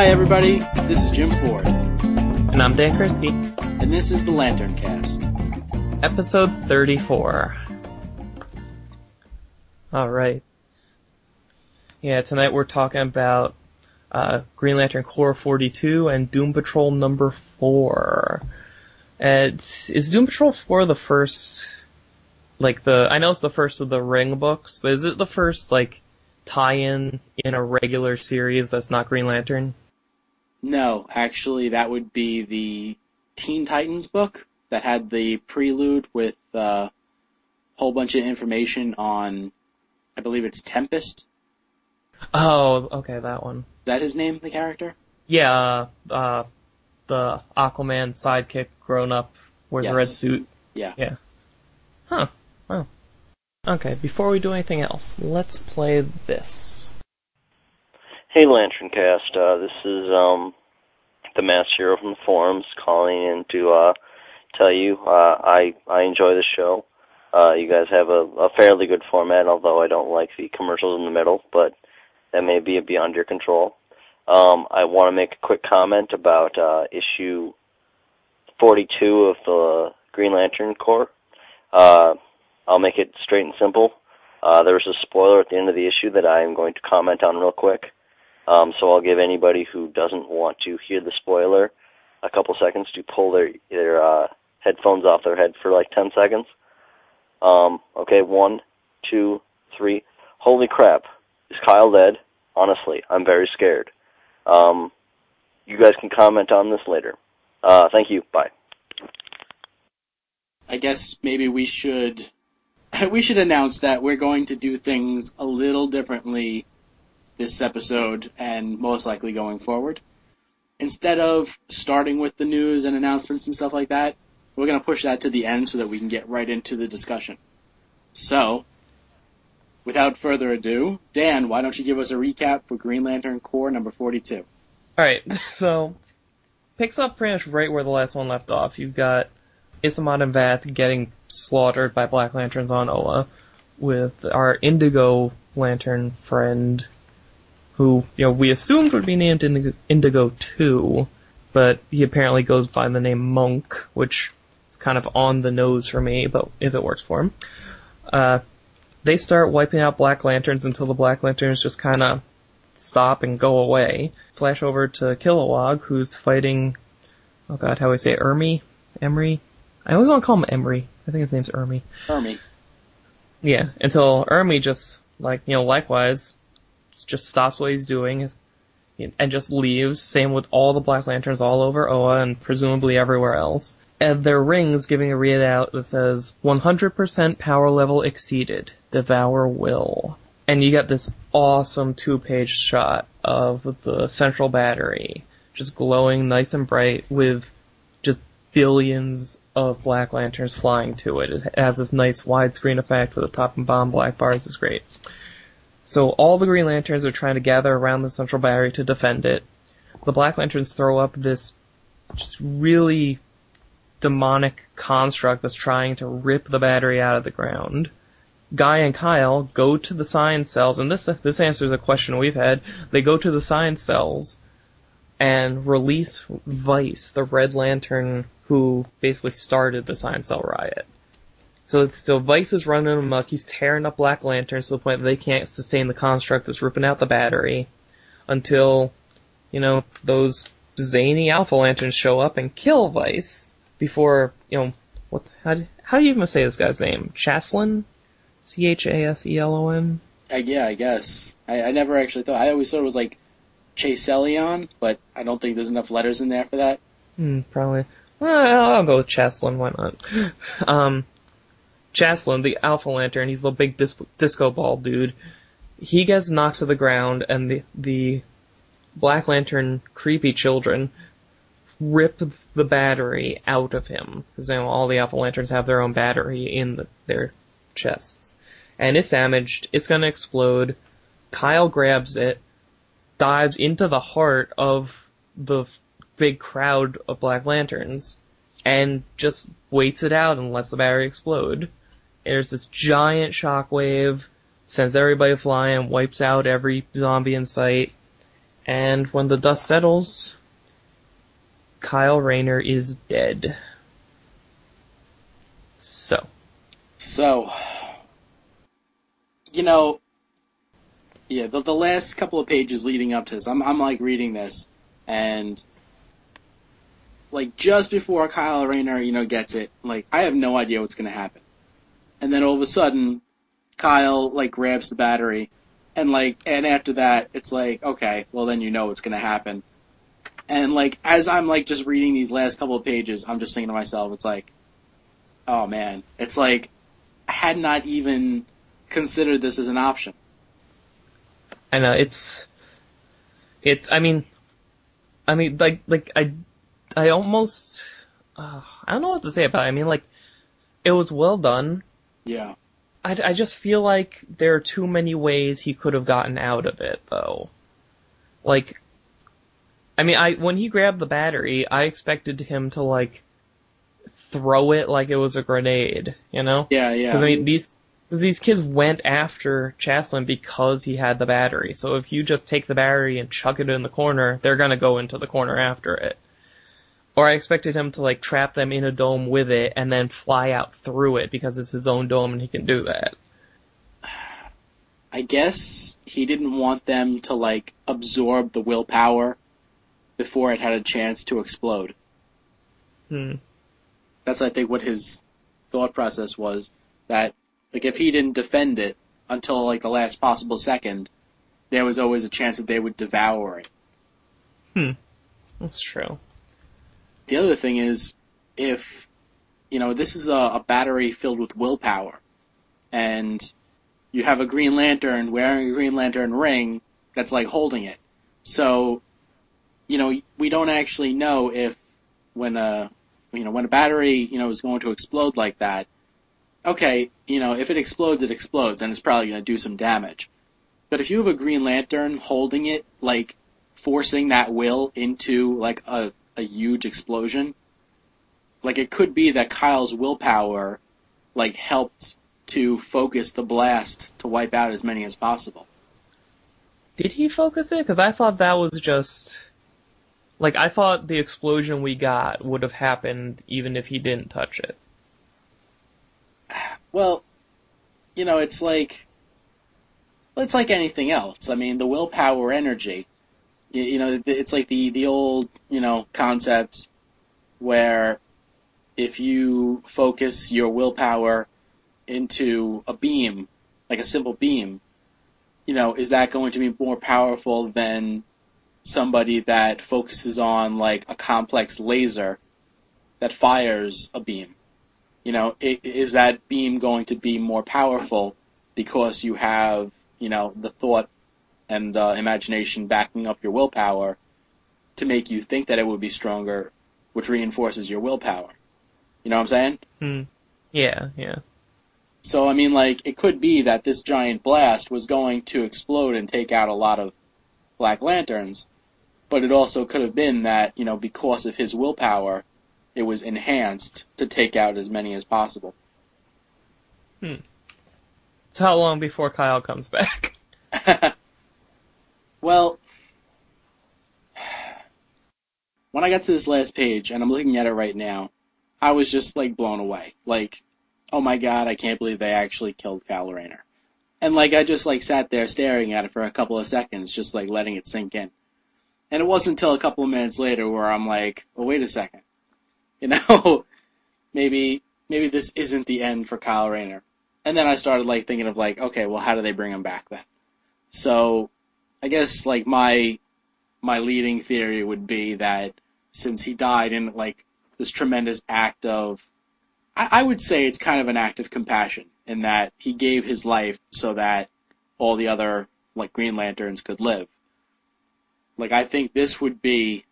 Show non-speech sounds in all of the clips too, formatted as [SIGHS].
Hi, everybody. This is Jim Ford, And I'm Dan Kursky. and this is the LanternCast. Episode 34. Alright. Yeah, tonight we're talking about uh, Green Lantern Corps 42 and Doom Patrol number 4. It's, is Doom Patrol 4 the first, like the, I know it's the first of the Ring books, but is it the first, like, tie-in in a regular series that's not Green Lantern? No, actually, that would be the Teen Titans book that had the prelude with a uh, whole bunch of information on, I believe it's Tempest. Oh, okay, that one. Is that his name, the character? Yeah, uh, uh, the Aquaman sidekick grown up wears Yes. a red suit. Yeah. Yeah. Huh. Wow. Okay, before we do anything else, let's play this. Hey, LanternCast. Uh, this is um, the Mass Hero from the forums calling in to uh, tell you uh, I I enjoy the show. Uh, you guys have a, a fairly good format, although I don't like the commercials in the middle, but that may be beyond your control. Um, I want to make a quick comment about uh, issue 42 of the Green Lantern Corps. Uh, I'll make it straight and simple. Uh, there was a spoiler at the end of the issue that I am going to comment on real quick. Um, so I'll give anybody who doesn't want to hear the spoiler a couple seconds to pull their their uh, headphones off their head for like 10 seconds. Um, okay, one, two, three. Holy crap! Is Kyle dead? Honestly, I'm very scared. Um, you guys can comment on this later. Uh, thank you. Bye. I guess maybe we should [LAUGHS] we should announce that we're going to do things a little differently this episode and most likely going forward. Instead of starting with the news and announcements and stuff like that, we're going to push that to the end so that we can get right into the discussion. So, without further ado, Dan, why don't you give us a recap for Green Lantern Corps number 42? Alright, [LAUGHS] so, picks up pretty much right where the last one left off. You've got Isamot and Vath getting slaughtered by Black Lanterns on Oa, with our Indigo Lantern friend, who, you know, we assumed would be named Indigo, Indigo 2, but he apparently goes by the name Monk, which is kind of on the nose for me, but if it works for him. Uh, they start wiping out Black Lanterns until the Black Lanterns just kind of stop and go away. Flash over to Kilowog, who's fighting, oh god, how do I say it? Ermey? Emery? I always want to call him Emery. I think his name's Ermey. Hermie. Yeah, until Ermey just, like, you know, likewise, just stops what he's doing and just leaves. Same with all the Black Lanterns all over Oa and presumably everywhere else. And their rings giving a readout that says 100% power level exceeded. Devour will. And you get this awesome two page shot of the central battery just glowing nice and bright with just billions of black lanterns flying to it. It has this nice widescreen effect with the top and bottom black bars. It's great. So all the Green Lanterns are trying to gather around the central battery to defend it. The Black Lanterns throw up this just really demonic construct that's trying to rip the battery out of the ground. Guy and Kyle go to the science cells, and this this answers a question we've had. They go to the science cells and release Vice, the Red Lantern who basically started the science cell riot. So, so Vice is running amok. He's tearing up Black Lanterns to the point that they can't sustain the construct that's ripping out the battery until, you know, those zany Alpha Lanterns show up and kill Vice before, you know, what? How do, how do you even say this guy's name? Chaslin, C H A S E L O N. I, yeah, I guess. I, I never actually thought. I always thought it was like Chaselion, but I don't think there's enough letters in there for that. Hmm, probably. Well, I'll go with Chaslin. Why not? [LAUGHS] Um, Chaslin, the Alpha Lantern, he's the big dis- disco ball dude. He gets knocked to the ground, and the the Black Lantern creepy children rip the battery out of him because you know, all the Alpha Lanterns have their own battery in the, their chests, and it's damaged. It's gonna explode. Kyle grabs it, dives into the heart of the big crowd of Black Lanterns and just waits it out and lets the battery explode. There's this giant shockwave, sends everybody flying, wipes out every zombie in sight, And when the dust settles, Kyle Rayner is dead. So. So, you know, yeah, the, the last couple of pages leading up to this, I'm, I'm like reading this, and like just before Kyle Rayner, you know, gets it, like I have no idea what's gonna happen. And then all of a sudden, Kyle like grabs the battery, and like, and after that, it's like, okay, well then you know what's gonna happen. And like, as I'm like just reading these last couple of pages, I'm just thinking to myself, it's like, oh man, it's like, I had not even considered this as an option. I know it's, it's. I mean, I mean, like, like I, I almost, uh, I don't know what to say about. it. I mean, like, it was well done. Yeah. I, I just feel like there are too many ways he could have gotten out of it, though. Like, I mean, I when he grabbed the battery, I expected him to like throw it like it was a grenade, you know? Yeah, yeah. Because I mean, these because these kids went after Chaslin because he had the battery. So if you just take the battery and chuck it in the corner, they're gonna go into the corner after it. Or I expected him to like trap them in a dome with it and then fly out through it because it's his own dome and he can do that. I guess he didn't want them to like absorb the willpower before it had a chance to explode. Hmm. That's I think what his thought process was. That like if he didn't defend it until like the last possible second, there was always a chance that they would devour it. Hmm. That's true. The other thing is, if you know this is a, a battery filled with willpower, and you have a Green Lantern wearing a Green Lantern ring that's like holding it. So, you know, we don't actually know if when a you know when a battery you know is going to explode like that. Okay, you know, if it explodes, it explodes, and it's probably going to do some damage. But if you have a Green Lantern holding it, like forcing that will into like a a huge explosion. Like it could be that Kyle's willpower like helped to focus the blast to wipe out as many as possible. Did he focus it? Because I thought that was just like I thought the explosion we got would have happened even if he didn't touch it. Well, you know, it's like it's like anything else. I mean, the willpower energy you, you know, it's like the the old you know concept where if you focus your willpower into a beam, like a simple beam, you know, is that going to be more powerful than somebody that focuses on like a complex laser that fires a beam? You know, is that beam going to be more powerful because you have, you know, the thought and uh, imagination backing up your willpower to make you think that it would be stronger, which reinforces your willpower. You know what I'm saying? Hmm. Yeah, yeah. So I mean, like, it could be that this giant blast was going to explode and take out a lot of Black Lanterns, but it also could have been that you know because of his willpower, it was enhanced to take out as many as possible. Hmm. So how long before Kyle comes back? [LAUGHS] Well, when I got to this last page, and I'm looking at it right now, I was just like blown away. Like, oh my god, I can't believe they actually killed Kyle Rayner. And like, I just like sat there staring at it for a couple of seconds, just like letting it sink in. And it wasn't until a couple of minutes later where I'm like, oh wait a second. [LAUGHS] You know, maybe, maybe this isn't the end for Kyle Rayner. And then I started like thinking of like, okay, well, how do they bring him back then? So I guess like my my leading theory would be that since he died in like this tremendous act of I, I would say it's kind of an act of compassion in that he gave his life so that all the other like Green Lanterns could live. Like I think this would be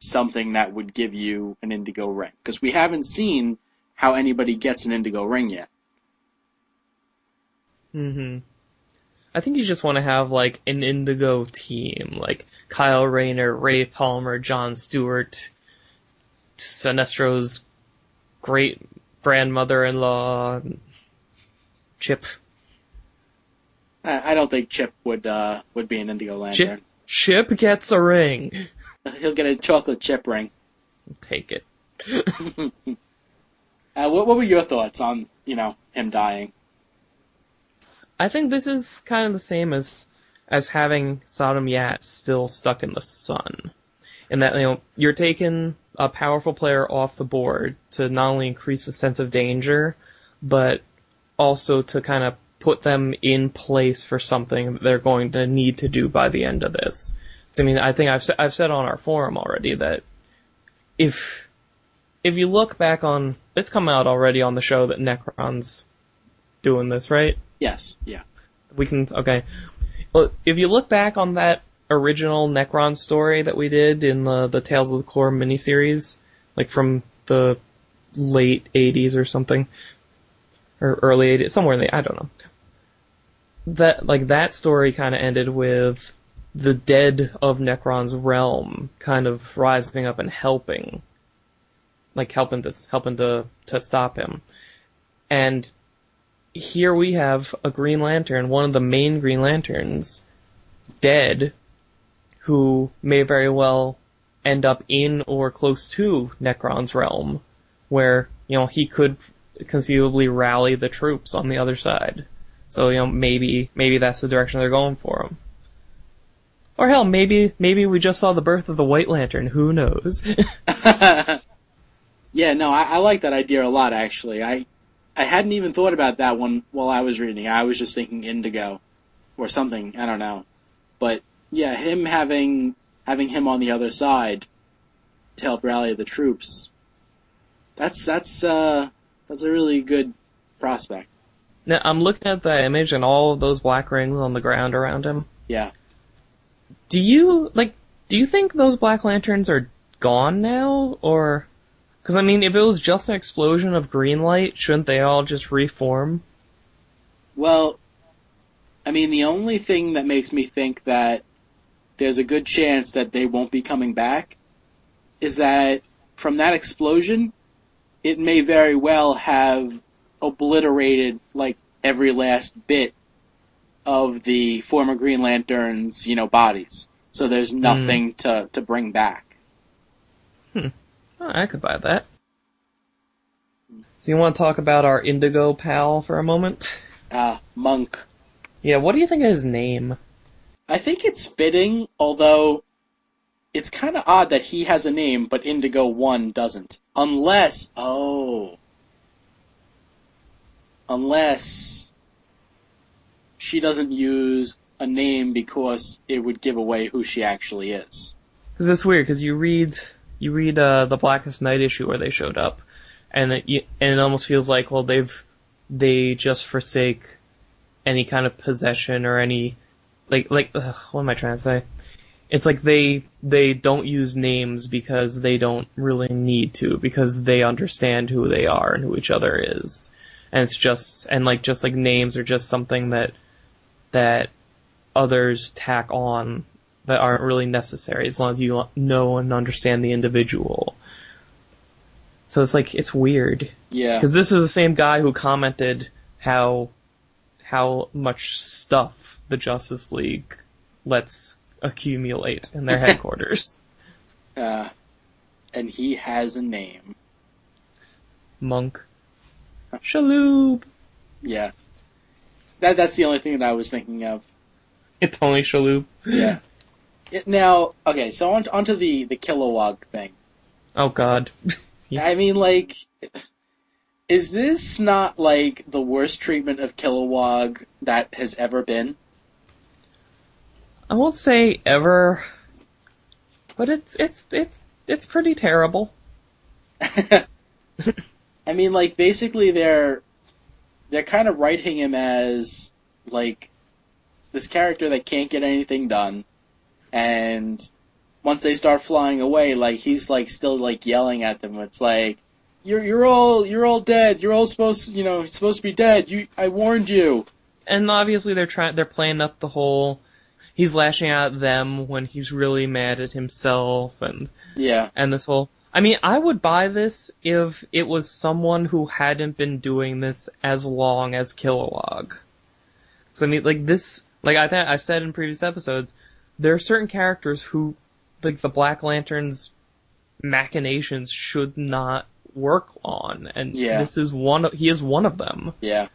something that would give you an indigo ring because we haven't seen how anybody gets an indigo ring yet. Mhm. I think you just want to have like an indigo team, like Kyle Rayner, Ray Palmer, John Stewart, Sinestro's great grandmother-in-law, Chip. I don't think Chip would uh, would be an Indigo Lantern. Chip, Chip gets a ring. [LAUGHS] He'll get a chocolate chip ring. Take it. [LAUGHS] Uh, what, what were your thoughts on, you know, him dying? I think this is kind of the same as as having Sodam Yat still stuck in the sun. In that, you know, you're taking a powerful player off the board to not only increase the sense of danger, but also to kind of put them in place for something that they're going to need to do by the end of this. I mean, I think I've I've said on our forum already that if if you look back on it's come out already on the show that Nekron's doing this, right? Yes, yeah. We can okay. Well, if you look back on that original Nekron story that we did in the the Tales of the Corps miniseries, like from the late '80s or something, or early '80s, somewhere in the I don't know. That like that story kind of ended with the dead of Nekron's realm kind of rising up and helping, like helping to helping to to stop him, and here we have a Green Lantern, one of the main Green Lanterns, dead, who may very well end up in or close to Nekron's realm, where, you know, he could conceivably rally the troops on the other side. So, you know, maybe, maybe that's the direction they're going for him. Or hell, maybe, maybe we just saw the birth of the White Lantern, who knows? [LAUGHS] [LAUGHS] yeah, no, I, I like that idea a lot actually. I, I hadn't even thought about that one while I was reading. I was just thinking Indigo or something. I don't know. But yeah, him having having him on the other side to help rally the troops. That's that's uh that's a really good prospect. Now I'm looking at the image and all of those black rings on the ground around him. Yeah. Do you like do you think those black lanterns are gone now or because I mean, if it was just an explosion of green light, shouldn't they all just reform? Well, I mean, the only thing that makes me think that there's a good chance that they won't be coming back is that from that explosion, it may very well have obliterated like every last bit of the former Green Lanterns, you know, bodies. So there's nothing mm. to to bring back. Hmm. Oh, I could buy that. So you want to talk about our Indigo pal for a moment? Uh, Monk. Yeah, what do you think of his name? I think it's fitting, although it's kind of odd that he has a name, but Indigo 1 doesn't. Unless, oh. Unless she doesn't use a name because it would give away who she actually is. Because it's weird, because you read you read uh, the Blackest Night issue where they showed up, and it, and it almost feels like well they've they just forsake any kind of possession or any like like ugh, what am I trying to say? It's like they they don't use names because they don't really need to because they understand who they are and who each other is, and it's just and like just like names are just something that that others tack on that aren't really necessary as long as you know and understand the individual. So it's like it's weird. Yeah. Because this is the same guy who commented how how much stuff the Justice League lets accumulate in their [LAUGHS] headquarters. uh, and he has a name. Monk. Shalhoub. Yeah. That that's the only thing that I was thinking of. It's only Shalhoub. Yeah. It, now, okay, so on onto the the Kilowog thing. Oh God. yeah. [LAUGHS] I mean, like, is this not like the worst treatment of Kilowog that has ever been? I won't say ever, but it's it's it's it's pretty terrible. [LAUGHS] I mean, like basically they're they're kind of writing him as like this character that can't get anything done and once they start flying away, like he's like still like yelling at them. It's like you're you're all you're all dead. You're all supposed to, you know supposed to be dead. You I warned you. And obviously they're trying they're playing up the whole he's lashing out at them when he's really mad at himself and yeah and this whole I mean I would buy this if it was someone who hadn't been doing this as long as Kilowog. So I mean like this like I think I've said in previous episodes there are certain characters who, like the Black Lantern's machinations should not work on, and Yeah. this is one. Of, he is one of them. Yeah.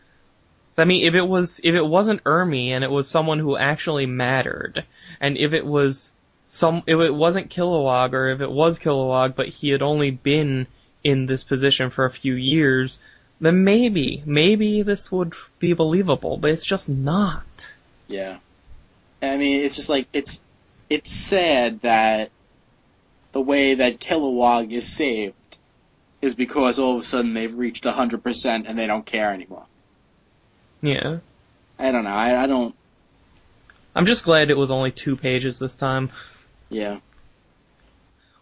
So, I mean, if it was if it wasn't Ermey and it was someone who actually mattered, and if it was some if it wasn't Kilowog or if it was Kilowog but he had only been in this position for a few years, then maybe maybe this would be believable. But it's just not. Yeah. I mean, it's just like it's it's sad that the way that Kilowog is saved is because all of a sudden they've reached hundred percent and they don't care anymore. Yeah. I don't know. I, I don't. I'm just glad it was only two pages this time. Yeah.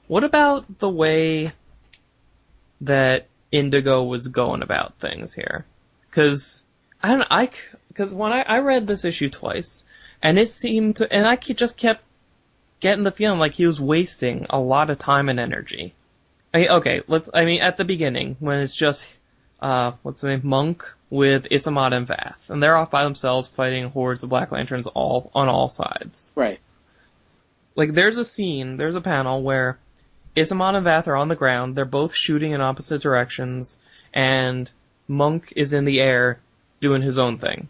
What about the way that Indigo was going about things here? Cause, I don't I, cause when I, I read this issue twice, and it seemed to, and I just kept getting the feeling like he was wasting a lot of time and energy. I mean, okay, let's, I mean, at the beginning, when it's just, uh, what's the name, Monk with Isamot and Vath, and they're off by themselves fighting hordes of Black Lanterns all, on all sides Right. like there's a scene, there's a panel where Isamot and Vath are on the ground, they're both shooting in opposite directions, and Monk is in the air doing his own thing.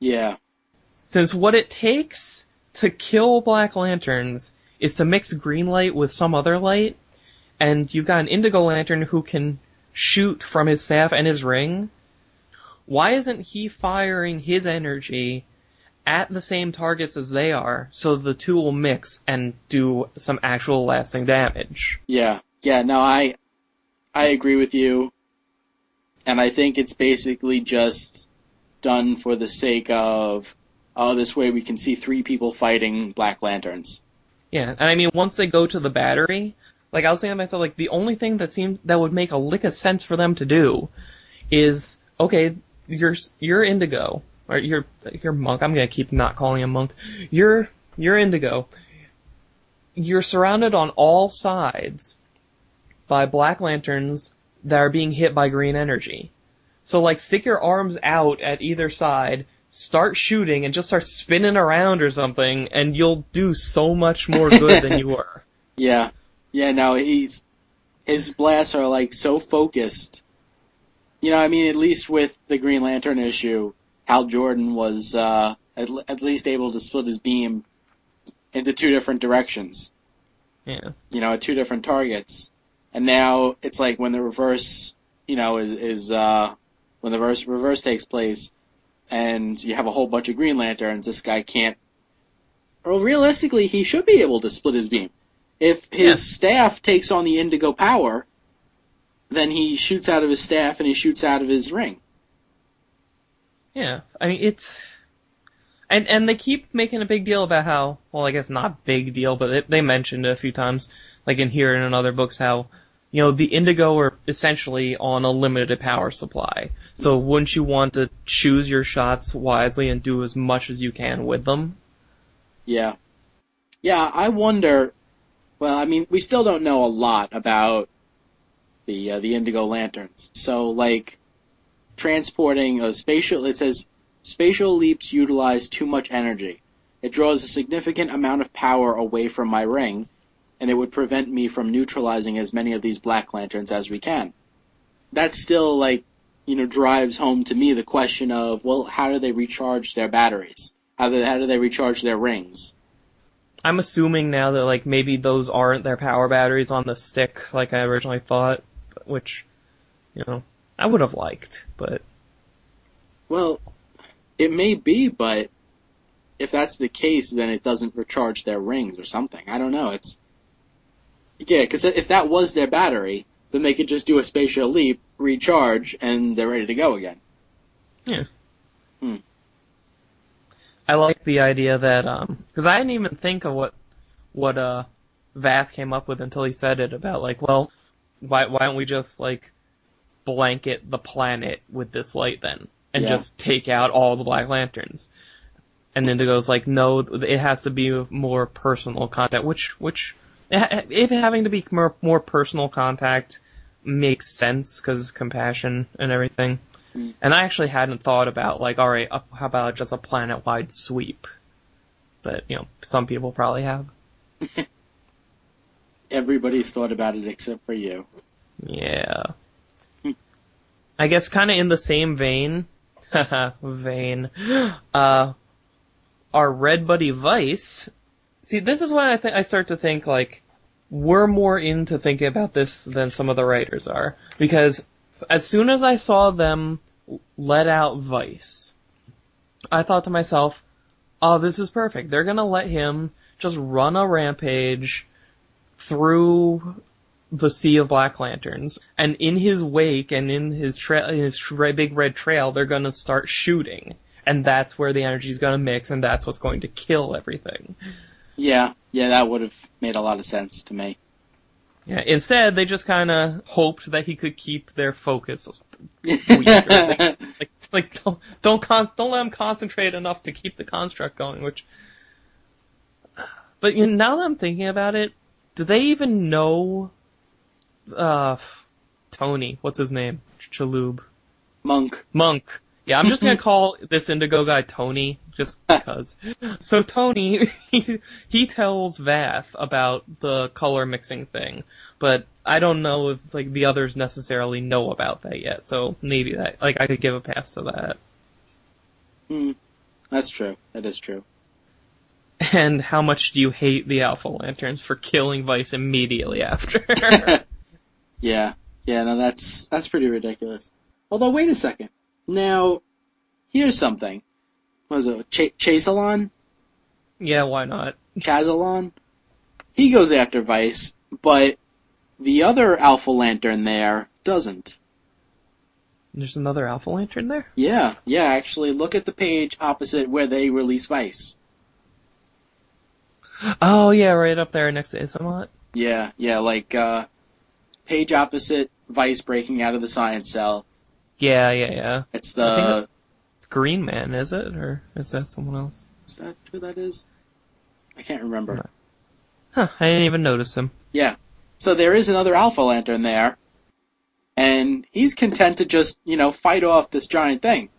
Yeah. Since what it takes to kill Black Lanterns is to mix green light with some other light, and you've got an Indigo Lantern who can shoot from his staff and his ring, why isn't he firing his energy at the same targets as they are, so the two will mix and do some actual lasting damage. Yeah. Yeah. No, I I agree with you, and I think it's basically just done for the sake of oh, this way we can see three people fighting Black Lanterns. Yeah, and I mean, once they go to the battery, like I was thinking to myself, like the only thing that seemed that would make a lick of sense for them to do is okay, you're you're Indigo or you're you're Monk. I'm gonna keep not calling him Monk. You're you're Indigo. You're surrounded on all sides by Black Lanterns that are being hit by green energy. So like stick your arms out at either side, start shooting and just start spinning around or something and you'll do so much more good than you [LAUGHS] were. Yeah. Yeah, no, he's his blasts are like so focused. You know, I mean, at least with the Green Lantern issue, Hal Jordan was uh at, at least able to split his beam into two different directions. Yeah. You know, at two different targets. And now it's like when the reverse, you know, is is uh when the reverse reverse takes place and you have a whole bunch of Green Lanterns, this guy can't well realistically he should be able to split his beam. If his Yeah. staff takes on the indigo power, then he shoots out of his staff and he shoots out of his ring. Yeah. I mean, it's, and, and they keep making a big deal about how, well, I guess not big deal, but they, they mentioned it a few times, like in here and in other books, how, you know, the Indigo are essentially on a limited power supply. So wouldn't you want to choose your shots wisely and do as much as you can with them? Yeah. Yeah, I wonder. Well, I mean, we still don't know a lot about the uh, the Indigo Lanterns. So, like, transporting a spatial. It says spatial leaps utilize too much energy. It draws a significant amount of power away from my ring, and it would prevent me from neutralizing as many of these Black Lanterns as we can. That still, like, you know, drives home to me the question of, well, how do they recharge their batteries? How do, how do they recharge their rings? I'm assuming now that like maybe those aren't their power batteries on the stick like I originally thought, which, you know, I would have liked, but Well, it may be, but if that's the case, then it doesn't recharge their rings or something. I don't know. It's yeah, because if that was their battery, then they could just do a spatial leap, recharge, and they're ready to go again. Yeah. Hmm. I like the idea that um because I didn't even think of what what uh Vath came up with until he said it about like well why why don't we just like blanket the planet with this light then and Yeah. just take out all the Black Lanterns and then Indigo's like no it has to be more personal contact which which it having to be more more personal contact makes sense because compassion and everything. Mm. And I actually hadn't thought about like, all right, how about just a planet-wide sweep? but you know, some people probably have. [LAUGHS] Everybody's thought about it except for you. Yeah. I guess kind of in the same vein, [LAUGHS] vein, [GASPS] uh, our Red Buddy Vice. See, this is when I think I start to think like we're more into thinking about this than some of the writers are because as soon as I saw them let out Vice, I thought to myself, "Oh, this is perfect. They're gonna let him just run a rampage through the sea of black lanterns, and in his wake and in his in his tra- big red trail, they're gonna start shooting, and that's where the energy's gonna mix, and that's what's going to kill everything. Yeah, yeah, that would have made a lot of sense to me. Yeah. Instead, they just kind of hoped that he could keep their focus like, [LAUGHS] [LAUGHS] like, don't don't con- don't let him concentrate enough to keep the construct going. Which, but you know, now that I'm thinking about it, do they even know? Uh, Tony, what's his name? Shalhoub. Monk. Monk. Yeah, I'm just gonna [LAUGHS] call this Indigo guy Tony, just [LAUGHS] because. So Tony, [LAUGHS] he, he tells Vath about the color mixing thing, but I don't know if like the others necessarily know about that yet. So maybe that like I could give a pass to that. Hmm. That's true. That is true. And how much do you hate the Alpha Lanterns for killing Vice immediately after? yeah. Yeah, no, that's that's pretty ridiculous. Although, wait a second. Now, here's something. What was it? Ch- Chaselon? yeah, why not? Chazalon? He goes after Vice, but the other Alpha Lantern there doesn't. There's another Alpha Lantern there? Yeah, yeah, actually, look at the page opposite where they release Vice. Oh yeah, right up there next to Isamot. Yeah, yeah, like, uh, page opposite Vice breaking out of the science cell. Yeah, yeah, yeah. It's the, It's Green Man, is it? Or is that someone else? is that who that is? I can't remember. Huh, I didn't even notice him. Yeah. So there is another Alpha Lantern there, and he's content to just, you know, fight off this giant thing.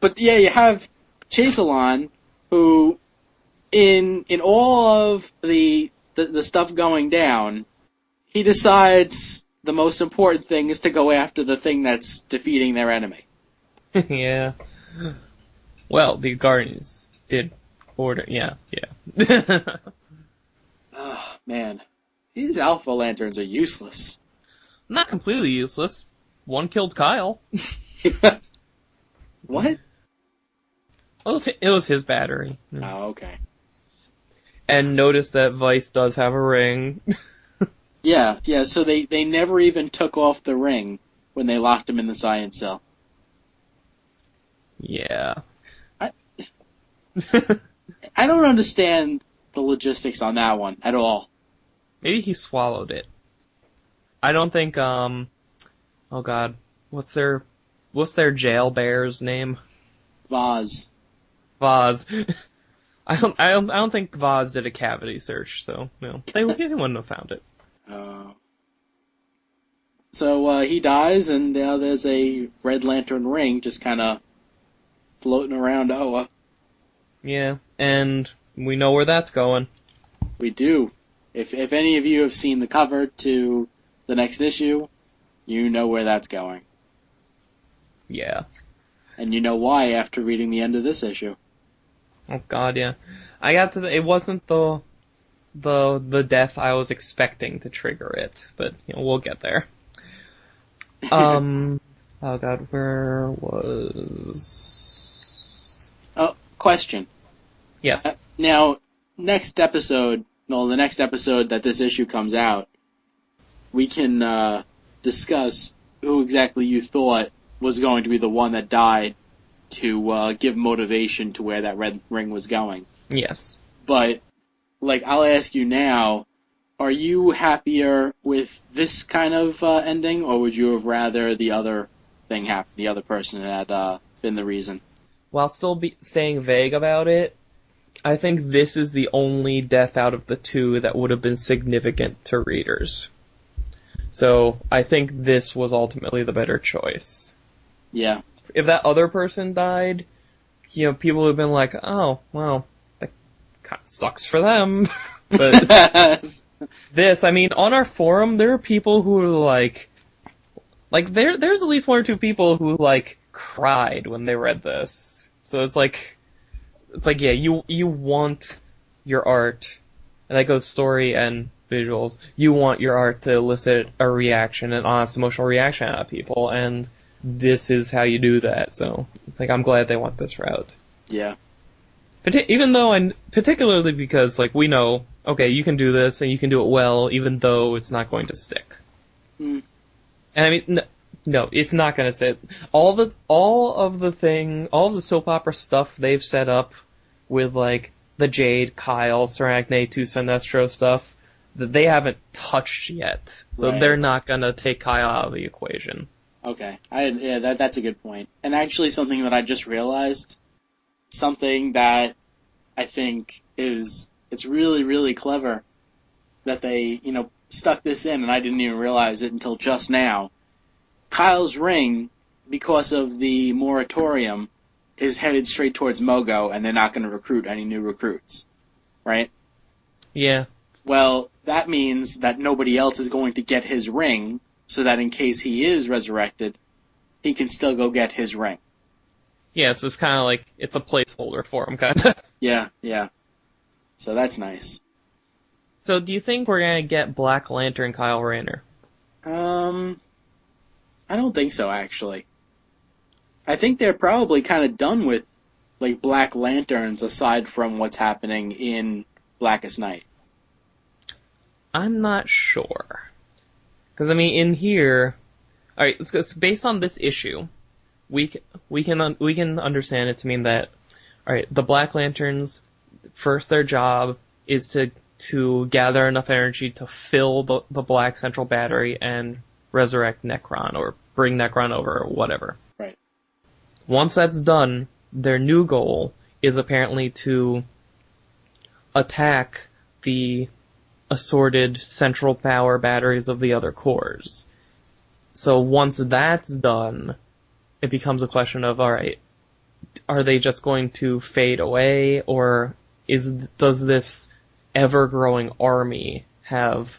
But yeah, you have Chaselon, who, in in all of the, the the stuff going down, he decides the most important thing is to go after the thing that's defeating their enemy. [LAUGHS] yeah. Well, the Guardians did order. Yeah, yeah. Oh, [LAUGHS] man. These Alpha Lanterns are useless. Not completely useless. One killed Kyle. [LAUGHS] what? It was, it was his battery. Oh, okay. And notice that Vice does have a ring. Yeah, yeah, so they, they never even took off the ring when they locked him in the science cell. yeah. I- [LAUGHS] I don't understand the logistics on that one at all. Maybe he swallowed it. I don't think, um, oh god, what's their, what's their jail bear's name? Voz. Voz. [LAUGHS] I don't, I don't, I don't think Voz did a cavity search, so, no. They, they wouldn't have found it. Uh, so uh, he dies, and now there's a Red Lantern ring just kind of floating around Oa. Yeah, and we know where that's going. We do. If if any of you have seen the cover to the next issue, you know where that's going, Yeah. and you know why after reading the end of this issue. Oh god, yeah. I got to, it wasn't the, the, the death I was expecting to trigger it, but, you know, we'll get there. [LAUGHS] Um, oh god, where was, Oh, question. yes. Now, next episode, well, the next episode that this issue comes out, we can uh, discuss who exactly you thought was going to be the one that died to uh, give motivation to where that red ring was going. Yes. But, like, I'll ask you now, are you happier with this kind of uh, ending, or would you have rather the other thing happen, the other person had uh, been the reason? While still be staying vague about it, I think this is the only death out of the two that would have been significant to readers. So I think this was ultimately the better choice. Yeah. If that other person died, you know, people would have been like, oh, well, kind of sucks for them. [LAUGHS] but [LAUGHS] this, I mean, on our forum, there are people who are like, like there, there's at least one or two people who like cried when they read this. So it's like, it's like, yeah, you, you want your art, and that goes story and visuals, you want your art to elicit a reaction, an honest emotional reaction out of people, and this is how you do that. So, like, I'm glad they went this route. Yeah. Even though, and particularly because, like, we know, okay, you can do this and you can do it well, even though it's not going to stick. Mm. And I mean, no, no, it's not going to stick. All the, all of the thing, all of the soap opera stuff they've set up with, like, the Jade, Kyle, Soranik, to Sinestro stuff, that they haven't touched yet. So Right. they're not gonna take Kyle out of the equation. Okay. I yeah, that that's a good point. And actually something that I just realized, something that I think is it's really really clever that they, you know, stuck this in and I didn't even realize it until just now. Kyle's ring because of the moratorium is headed straight towards Mogo and they're not going to recruit any new recruits. Right? Yeah. Well, that means that nobody else is going to get his ring, so that in case he is resurrected, he can still go get his ring. Yeah, so it's kinda like, it's a placeholder for him, kinda. [LAUGHS] Yeah, yeah. So that's nice. so do you think we're gonna get Black Lantern Kyle Rayner? Um, I don't think so, actually. I think they're probably kind of done with, like, Black Lanterns aside from what's happening in Blackest Night. I'm not sure. Cause I mean, in here, alright, it's, it's based on this issue, we, we can, un- we can understand it to mean that, alright, the Black Lanterns, first their job is to, to gather enough energy to fill the, the Black Central Battery and resurrect Nekron, or bring Nekron over, or whatever. Right. Once that's done, their new goal is apparently to attack the assorted central power batteries of the other Corps. So once that's done, it becomes a question of, alright, are they just going to fade away, or is, does this ever-growing army have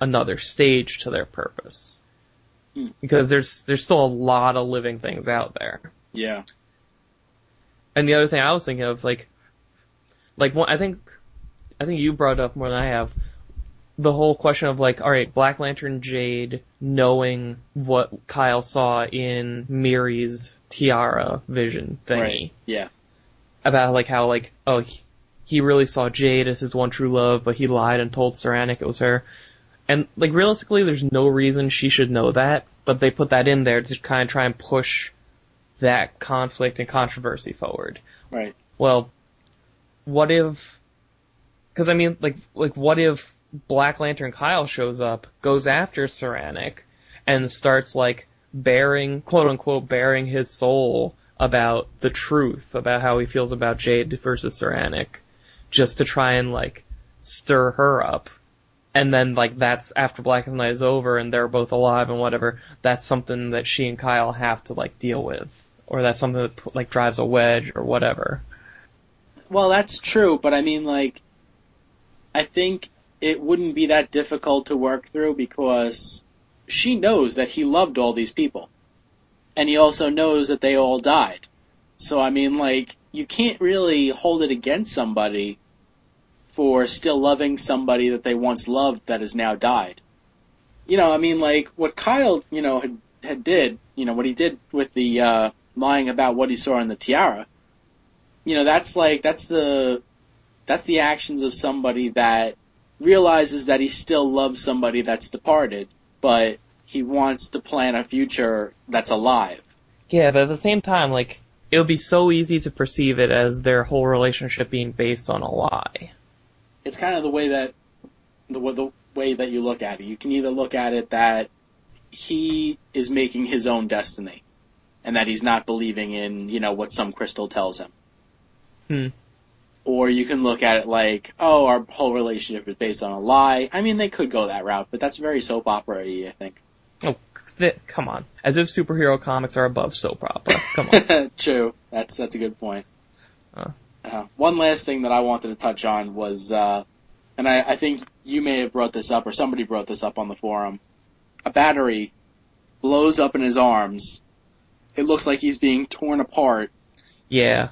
another stage to their purpose? Hmm. Because there's, there's still a lot of living things out there. Yeah. And the other thing I was thinking of, like, like one, I think, I think you brought up more than I have, the whole question of like, all right, Black Lantern Jade knowing what Kyle saw in Miri's tiara vision thingy Right. Yeah. about like how like, oh, he, he really saw Jade as his one true love, but he lied and told Soranik it was her. And like realistically, there's no reason she should know that, but they put that in there to kind of try and push that conflict and controversy forward Right. well, what if? Because I mean, like, like what if Black Lantern Kyle shows up, goes after Soranik, and starts like bearing, quote unquote, bearing his soul about the truth about how he feels about Jade versus Soranik, just to try and like stir her up. And then like that's after Blackest Night is over and they're both alive and whatever, that's something that she and Kyle have to like deal with. Or that's something that like drives a wedge or whatever. Well, that's true, but I mean, like, I think it wouldn't be that difficult to work through because she knows that he loved all these people. And he also knows that they all died. So, I mean, like, you can't really hold it against somebody for still loving somebody that they once loved that has now died. You know, I mean, like, what Kyle, you know, had, had did, you know, what he did with the, uh, lying about what he saw in the tiara, you know, that's like that's the that's the actions of somebody that realizes that he still loves somebody that's departed, but he wants to plan a future that's alive. Yeah, but at the same time, like, it would be so easy to perceive it as their whole relationship being based on a lie. It's kind of the way that the, the way that you look at it. You can either look at it that he is making his own destiny, and that he's not believing in you know what some crystal tells him. Hmm. Or you can look at it like, oh, our whole relationship is based on a lie. I mean, they could go that route, but that's very soap opera-y, I think. Oh, th- come on. As if superhero comics are above soap opera. Come on. [LAUGHS] True. That's that's a good point. Uh. Uh, one last thing that I wanted to touch on was, uh, and I, I think you may have brought this up, or somebody brought this up on the forum. A battery blows up in his arms. It looks like he's being torn apart, Yeah.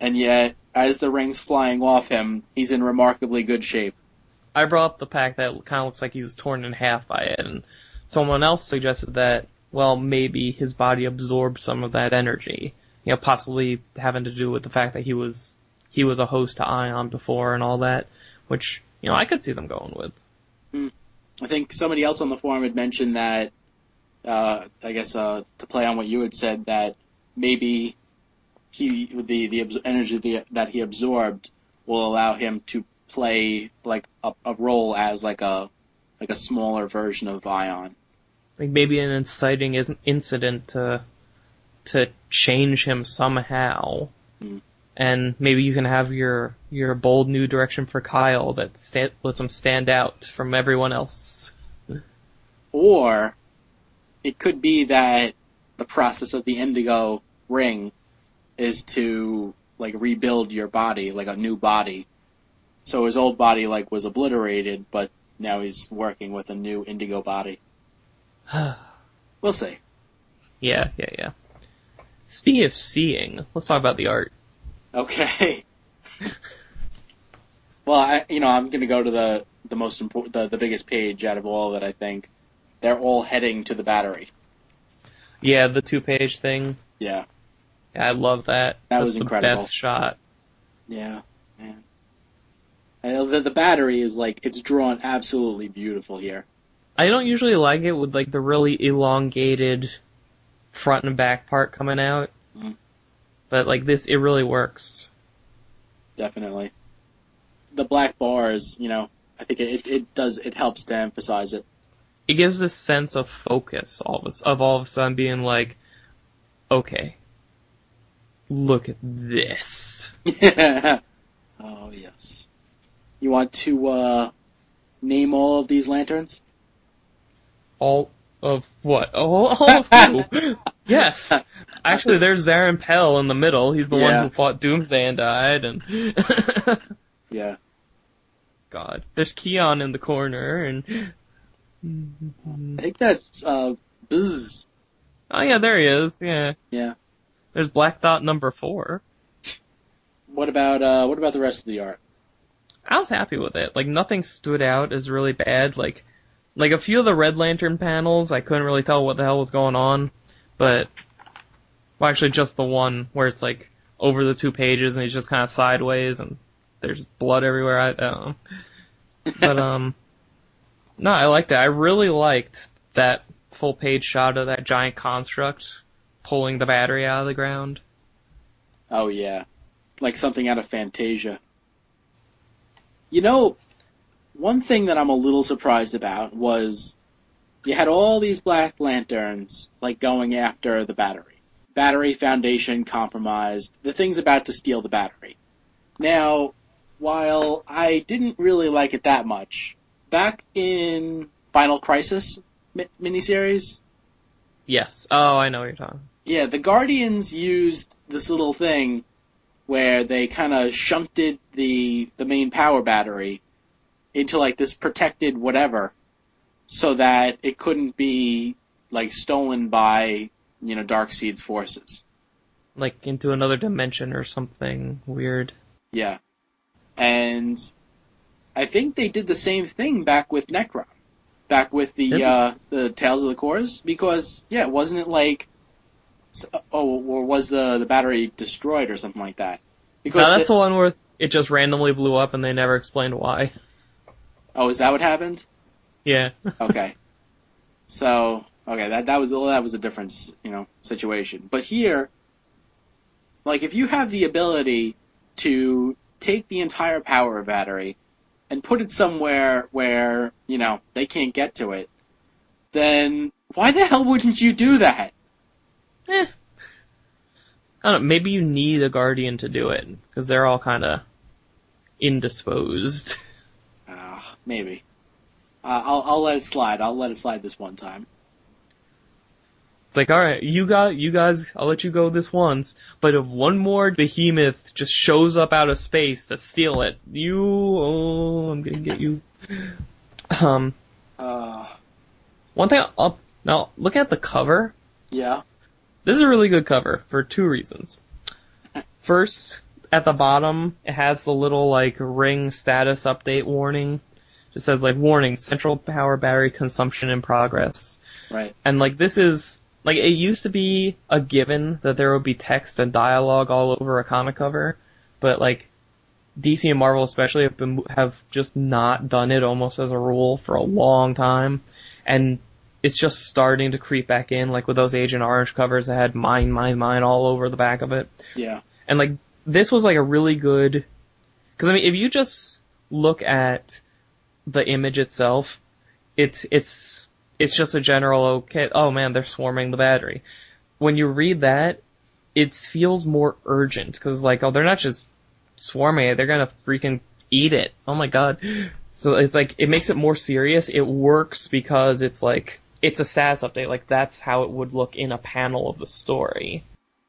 and yet, as the ring's flying off him, he's in remarkably good shape. I brought up the fact that it kind of looks like he was torn in half by it, and someone else suggested that, well, maybe his body absorbed some of that energy. You know, possibly having to do with the fact that he was, he was a host to Ion before and all that, which, you know, I could see them going with. I think somebody else on the forum had mentioned that, uh, I guess, uh, to play on what you had said, that maybe he, the, the energy the, that he absorbed will allow him to play, like, a, a role as, like, a, like a smaller version of Ion. Like maybe an inciting incident to, to change him somehow. Hmm. And maybe you can have your, your bold new direction for Kyle that lets him stand out from everyone else. Or, it could be that the process of the Indigo ring is to, like, rebuild your body, like a new body. So his old body, like, was obliterated, but now he's working with a new Indigo body. [SIGHS] We'll see. Yeah, yeah, yeah. Speaking of seeing, let's talk about the art. Okay. [LAUGHS] well, I, you know, I'm gonna go to the, the most important, the, the biggest page out of all of it, I think. They're all heading to the battery. Yeah, the two page thing. Yeah. I love that. That That's was the incredible. best shot. Yeah, man. Uh, The, the battery is like, it's drawn absolutely beautiful here. I don't usually like it with like the really elongated front and back part coming out. Mhm. But like this, it really works. Definitely. The black bars, you know, I think it, it, it does, it helps to emphasize it. It gives this sense of focus all of, a, of all of a sudden being like, okay, look at this. [LAUGHS] oh, yes. You want to, uh, name all of these lanterns? All of what? All, [LAUGHS] all of who? [LAUGHS] yes. Actually, there's Zarin Pell in the middle. He's the Yeah. one who fought Doomsday and died. And Yeah. God, there's Keon in the corner. And I think that's, uh, Buzz. oh yeah, there he is. Yeah. Yeah. There's Black Dot number four. What about, uh, what about the rest of the art? I was happy with it. Like nothing stood out as really bad. Like, like a few of the Red Lantern panels, I couldn't really tell what the hell was going on. But, well, actually, just the one where it's like over the two pages and he's just kind of sideways and there's blood everywhere. I, I don't know. But [LAUGHS] um, no, I liked it. I really liked that full page shot of that giant construct pulling the battery out of the ground. Oh yeah, like something out of Fantasia. You know, one thing that I'm a little surprised about was you had all these Black Lanterns like going after the battery. Battery Foundation compromised. The thing's about to steal the battery. Now, while I didn't really like it that much, back in Final Crisis mi- miniseries, Yes. Oh, I know what you're talking. Yeah, the Guardians used this little thing where they kind of shunted the the main power battery into like this protected whatever, so that it couldn't be like stolen by you know Darkseid's forces. Like into another dimension or something weird. Yeah, and I think they did the same thing back with Nekron, back with the uh, the Tales of the Corps, because yeah, wasn't it like oh, or was the the battery destroyed or something like that? Because No, that's the- the one where it just randomly blew up and they never explained why. oh, is that what happened? Yeah. Okay, so okay, that that was that was a different you know situation, but here, like if you have the ability to take the entire power battery and put it somewhere where, you know, they can't get to it, then why the hell wouldn't you do that? Eh. I don't know, maybe you need a guardian to do it, because they're all kinda indisposed. [LAUGHS] Ah, maybe. Uh, I'll, I'll let it slide. I'll let it slide this one time. It's like, alright, you got, you guys, I'll let you go this once, but if one more behemoth just shows up out of space to steal it, you, oh, I'm gonna get you. Um, Uh, one thing, I'll, now, look at the cover. yeah. This is a really good cover for two reasons. First, at the bottom, it has the little like ring status update warning. It says like warning, central power battery consumption in progress. Right. And like this is like it used to be a given that there would be text and dialogue all over a comic cover, but like DC and Marvel especially have been have just not done it almost as a rule for a long time, and it's just starting to creep back in, like with those Agent Orange covers that had mine, mine, mine all over the back of it. Yeah. And like this was like a really good, because I mean, if you just look at the image itself, it's it's it's just a general okay. Oh man, they're swarming the battery. When you read that, it feels more urgent because like oh they're not just swarming it, they're gonna freaking eat it. Oh my god. So it's like it makes it more serious. It works because it's like it's a status update. Like that's how it would look in a panel of the story.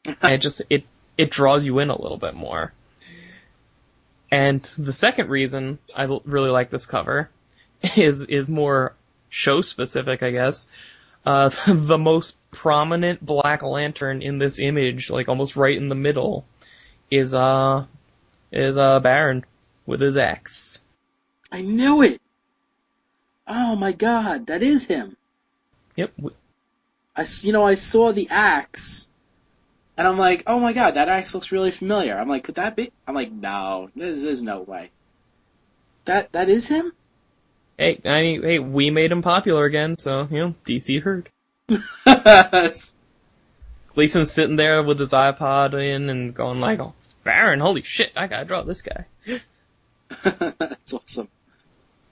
and it just it it draws you in a little bit more. And the second reason I l- really like this cover is is more show specific, I guess. Uh, [LAUGHS] the most prominent Black Lantern in this image, like almost right in the middle, is uh is uh Baron with his axe. I knew it. Oh my god, that is him. Yep. I, you know, I saw the axe, and I'm like, oh my god, that axe looks really familiar. I'm like, could that be? I'm like, no, there's, there's no way. That that is him. Hey, I mean, hey, we made him popular again, so you know, DC heard. [LAUGHS] Gleason's sitting there with his iPod in and going like, "Oh, Baron, holy shit, I gotta draw this guy." [LAUGHS] That's awesome.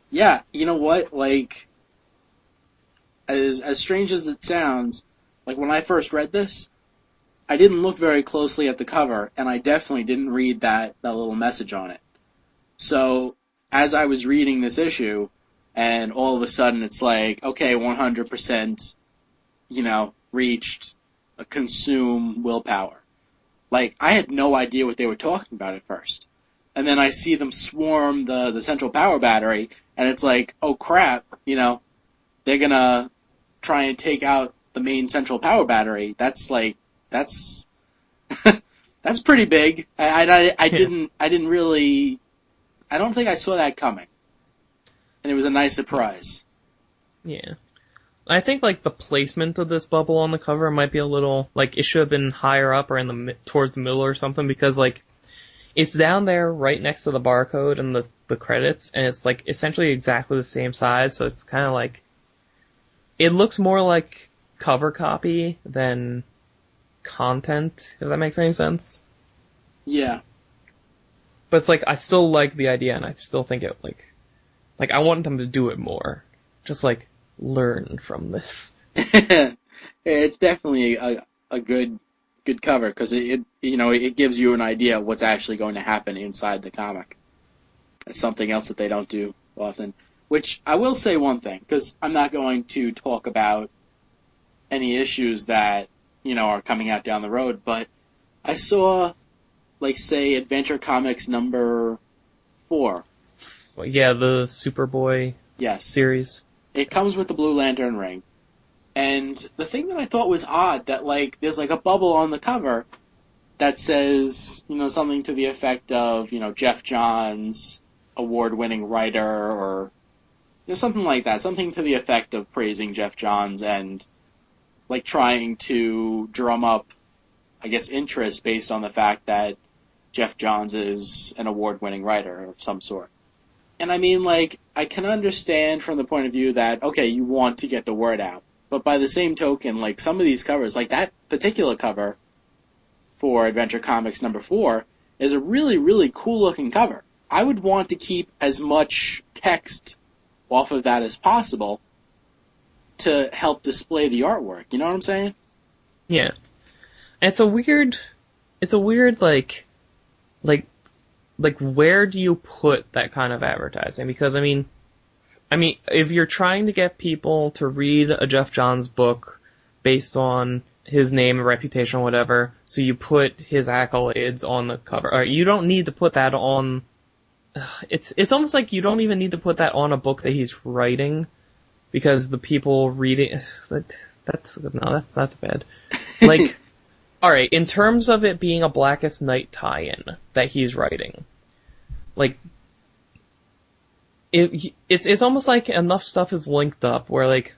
Yeah, you know what? Like, as as strange as it sounds, like when I first read this, I didn't look very closely at the cover, and I definitely didn't read that that little message on it. So as I was reading this issue, and all of a sudden it's like, okay, 100%, you know, reached, uh, consume willpower. Like I had no idea what they were talking about at first and then I see them swarm the the central power battery, and it's like, oh crap, you know, they're gonna try and take out the main central power battery. That's like, that's [LAUGHS] that's pretty big. I, I, I, I didn't I didn't really, I don't think I saw that coming, and it was a nice surprise. Yeah. I think like the placement of this bubble on the cover might be a little like it should have been higher up or in the towards the middle or something because like it's down there right next to the barcode and the the credits and it's like essentially exactly the same size so it's kind of like it looks more like cover copy than content if that makes any sense. Yeah, But it's like I still like the idea and I still think it like like I want them to do it more. Just like learn from this. [LAUGHS] it's definitely a a good good cover because it, it you know it gives you an idea of what's actually going to happen inside the comic. It's something else that they don't do often. Which I will say one thing because I'm not going to talk about any issues that you know are coming out down the road, but I saw like say Adventure Comics number four. Well, yeah, the Superboy Yes. series. It comes with the Blue Lantern ring. And the thing that I thought was odd that like there's like a bubble on the cover that says, you know, something to the effect of, you know, Geoff Johns, award winning writer or know, something like that. Something to the effect of praising Geoff Johns and like trying to drum up I guess interest based on the fact that Geoff Johns is an award winning writer of some sort. And I mean, like, I can understand from the point of view that, okay, you want to get the word out. But by the same token, like, some of these covers, like that particular cover for Adventure Comics number four, is a really, really cool looking cover. I would want to keep as much text off of that as possible to help display the artwork. You know what I'm saying? Yeah. It's a weird, it's a weird like, like, like where do you put that kind of advertising? Because I mean, I mean, if you're trying to get people to read a Geoff Johns book based on his name and reputation or whatever. So you put his accolades on the cover. Or you don't need to put that on. It's it's almost like you don't even need to put that on a book that he's writing, because the people reading [SIGHS] that that's no that's that's bad. [LAUGHS] Like, all right, in terms of it being a Blackest Night tie-in that he's writing, like it, it's it's almost like enough stuff is linked up where like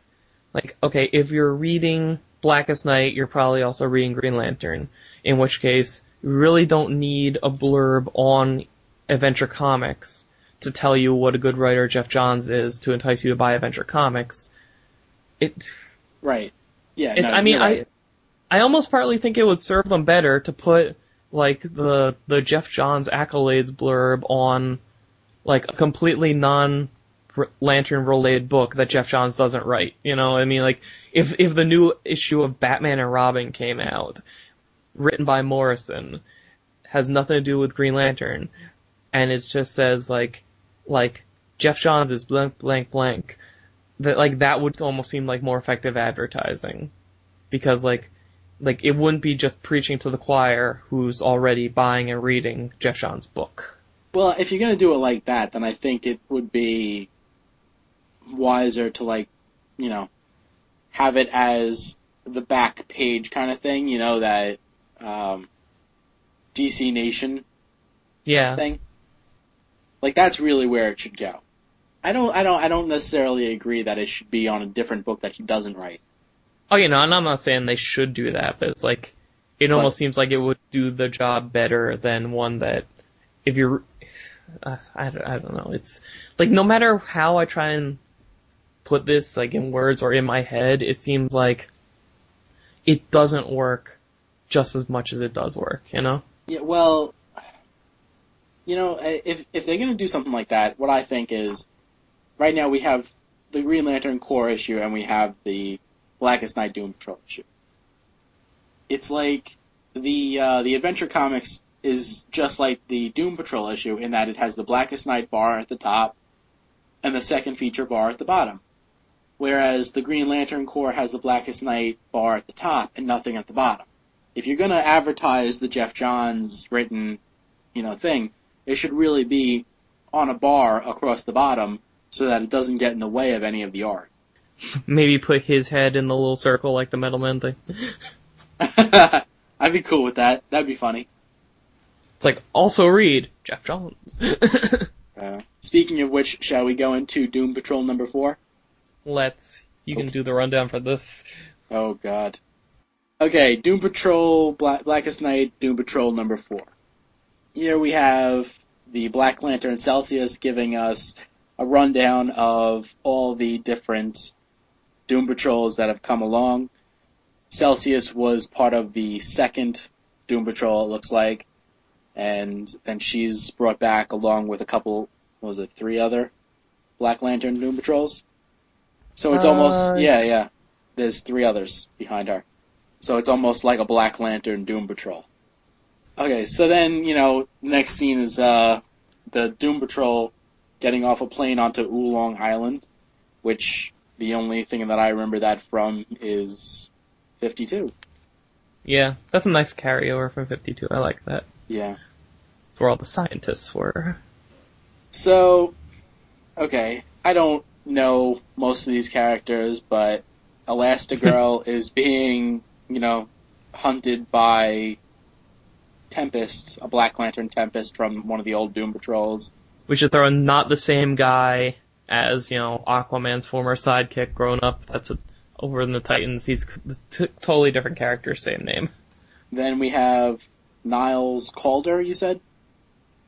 like okay if you're reading Blackest Night you're probably also reading Green Lantern in which case you really don't need a blurb on Adventure Comics to tell you what a good writer Geoff Johns is to entice you to buy Adventure Comics it right yeah it's no, I mean right. I I almost partly think it would serve them better to put like the the Geoff Johns accolades blurb on like a completely non Lantern related book that Geoff Johns doesn't write. You know, I mean, like if if the new issue of Batman and Robin came out, written by Morrison, has nothing to do with Green Lantern, and it just says like like Geoff Johns is blank blank blank, that like that would almost seem like more effective advertising, because like like it wouldn't be just preaching to the choir who's already buying and reading Geoff Johns' book. Well, if you're gonna do it like that, then I think it would be wiser to like, you know, have it as the back page kind of thing. You know that um, DC Nation Yeah. thing. Like that's really where it should go. I don't, I don't, I don't necessarily agree that it should be on a different book that he doesn't write. Oh, you know, and I'm not saying they should do that, but it's like, it almost seems like it would do the job better than one that, if you're, uh, I, don't- I don't know, it's, like, no matter how I try and put this, like, in words or in my head, it seems like it doesn't work just as much as it does work, you know? Yeah, well, you know, if if they're gonna do something like that, what I think is, right now we have the Green Lantern Corps issue and we have the Blackest Night Doom Patrol issue. It's like the uh, the Adventure Comics is just like the Doom Patrol issue in that it has the Blackest Night bar at the top and the second feature bar at the bottom. Whereas the Green Lantern Corps has the Blackest Night bar at the top and nothing at the bottom. If you're gonna advertise the Geoff Johns written, you know, thing, it should really be on a bar across the bottom so that it doesn't get in the way of any of the art. [LAUGHS] Maybe put his head in the little circle like the Metal Man thing. [LAUGHS] I'd be cool with that. That'd be funny. It's like, also read Geoff Johns. [LAUGHS] Uh, speaking of which, shall we go into Doom Patrol number four? Let's, you can do the rundown for this. Oh God. Okay, Doom Patrol, Black, Blackest Night, Doom Patrol number four. Here we have the Black Lantern Celsius giving us a rundown of all the different Doom Patrols that have come along. Celsius was part of the second Doom Patrol, it looks like, and then she's brought back along with a couple, what was it, three other Black Lantern Doom Patrols? So it's almost, Uh, yeah, yeah. There's three others behind her. So it's almost like a Black Lantern Doom Patrol. Okay, so then, you know, next scene is uh the Doom Patrol getting off a plane onto Oolong Island, which the only thing that I remember that from is 52. Yeah, that's a nice carryover from 52. I like that. Yeah. It's where all the scientists were. So, okay, I don't know most of these characters, but Elastigirl [LAUGHS] is being, you know, hunted by Tempest, a Black Lantern Tempest from one of the old Doom Patrols. We should throw in not the same guy as, you know, Aquaman's former sidekick grown up. That's a, over in the Titans. He's t- totally different character, same name. Then we have Niles Caulder, you said?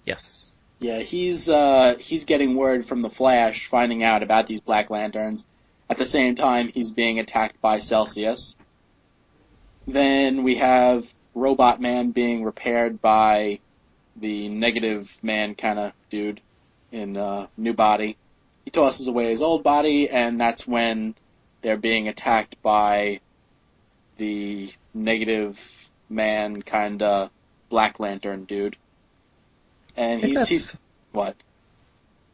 Yes. Yeah, he's uh he's getting word from the Flash, finding out about these Black Lanterns. At the same time, he's being attacked by Celsius. Then we have Robot Man being repaired by the Negative Man kind of dude in uh, new body. He tosses away his old body, and that's when they're being attacked by the Negative Man kind of Black Lantern dude. And think he's he's what?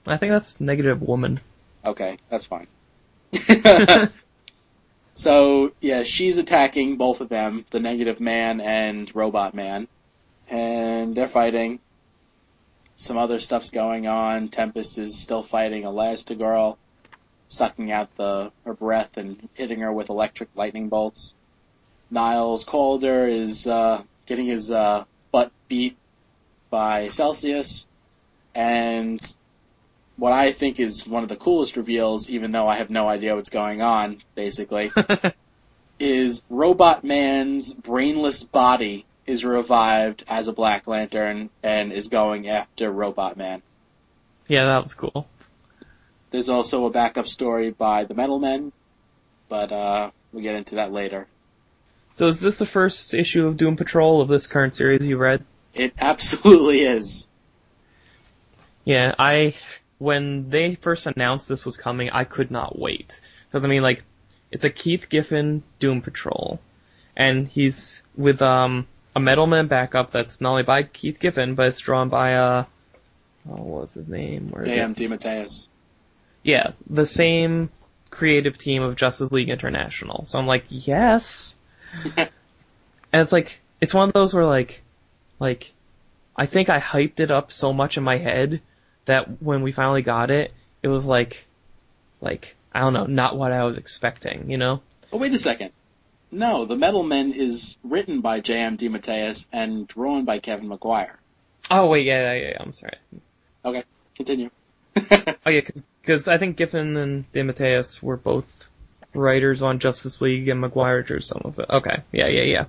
I think that's negative woman. Okay, that's fine. [LAUGHS] [LAUGHS] So yeah, she's attacking both of them, the Negative Man and Robot Man, and they're fighting. Some other stuff's going on. Tempest is still fighting Elastigirl, sucking out the her breath and hitting her with electric lightning bolts. Niles Caulder is uh, getting his uh, butt beat by Celsius, and what I think is one of the coolest reveals, even though I have no idea what's going on, basically, [LAUGHS] is Robot Man's brainless body is revived as a Black Lantern and is going after Robot Man. Yeah, that was cool. There's also a backup story by the Metal Men, but uh, we'll get into that later. So is this the first issue of Doom Patrol of this current series you read? It absolutely is. Yeah, I when they first announced this was coming, I could not wait because I mean like it's a Keith Giffen Doom Patrol, and he's with um a Metal Man backup that's not only by Keith Giffen but it's drawn by uh oh what's his name? Where is it? DeMatteis. Yeah, the same creative team of Justice League International. So I'm like, yes. [LAUGHS] and it's like it's one of those where like like I think I hyped it up so much in my head that when we finally got it, it was like like I don't know, not what I was expecting, you know? Oh, wait a second. No, The Metal Men is written by J.M. DeMatteis and drawn by Kevin Maguire. Oh wait, yeah, yeah, yeah, I'm sorry. Okay, continue. [LAUGHS] Oh yeah, because I think Giffen and DeMatteis were both writers on Justice League, and Maguire drew some of it. Okay, yeah, yeah,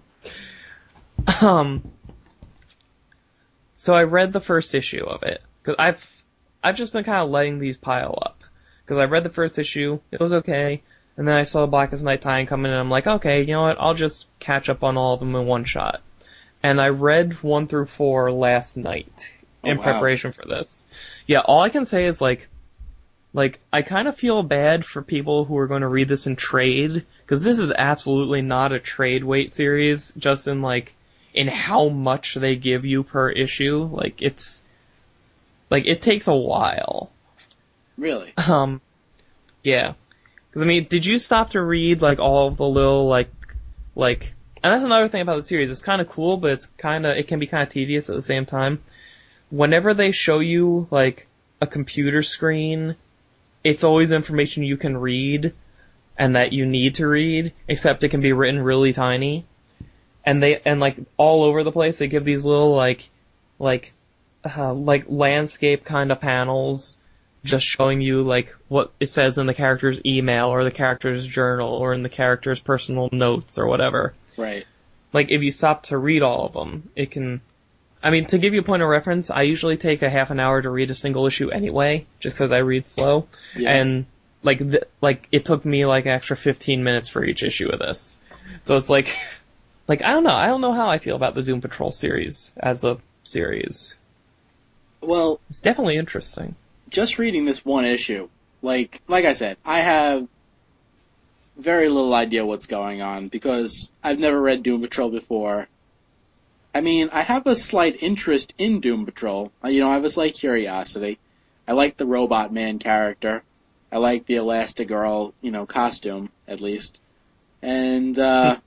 yeah. Um, so I read the first issue of it because I've I've just been kind of letting these pile up because I read the first issue, it was okay, and then I saw Blackest Night tie come in, and I'm like, okay, you know what? I'll just catch up on all of them in one shot. And I read one through four last night Oh, in wow. preparation for this. Yeah, all I can say is like, like I kind of feel bad for people who are going to read this in trade because this is absolutely not a trade wait series. Just in like in how much they give you per issue, like it's like it takes a while. Really? Um, yeah. Because I mean, did you stop to read like all of the little like, like, and that's another thing about the series. It's kind of cool, but it's kind of it can be kind of tedious at the same time. Whenever they show you like a computer screen, it's always information you can read and that you need to read, except it can be written really tiny. And they and like all over the place, they give these little like, like, uh, like landscape kind of panels just showing you like what it says in the character's email or the character's journal or in the character's personal notes or whatever. Right. Like if you stop to read all of them, it can. I mean, to give you a point of reference, I usually take a half an hour to read a single issue anyway, just because I read slow. Yeah. And like, th- like it took me like an extra 15 minutes for each issue of this. So it's like, [LAUGHS] like I don't know, I don't know how I feel about the Doom Patrol series as a series. Well, It's definitely interesting. just reading this one issue, like like I said, I have very little idea what's going on because I've never read Doom Patrol before. I mean, I have a slight interest in Doom Patrol. Uh, You know, I have a slight curiosity. I like the Robot Man character. I like the Elastigirl, you know, costume at least. And uh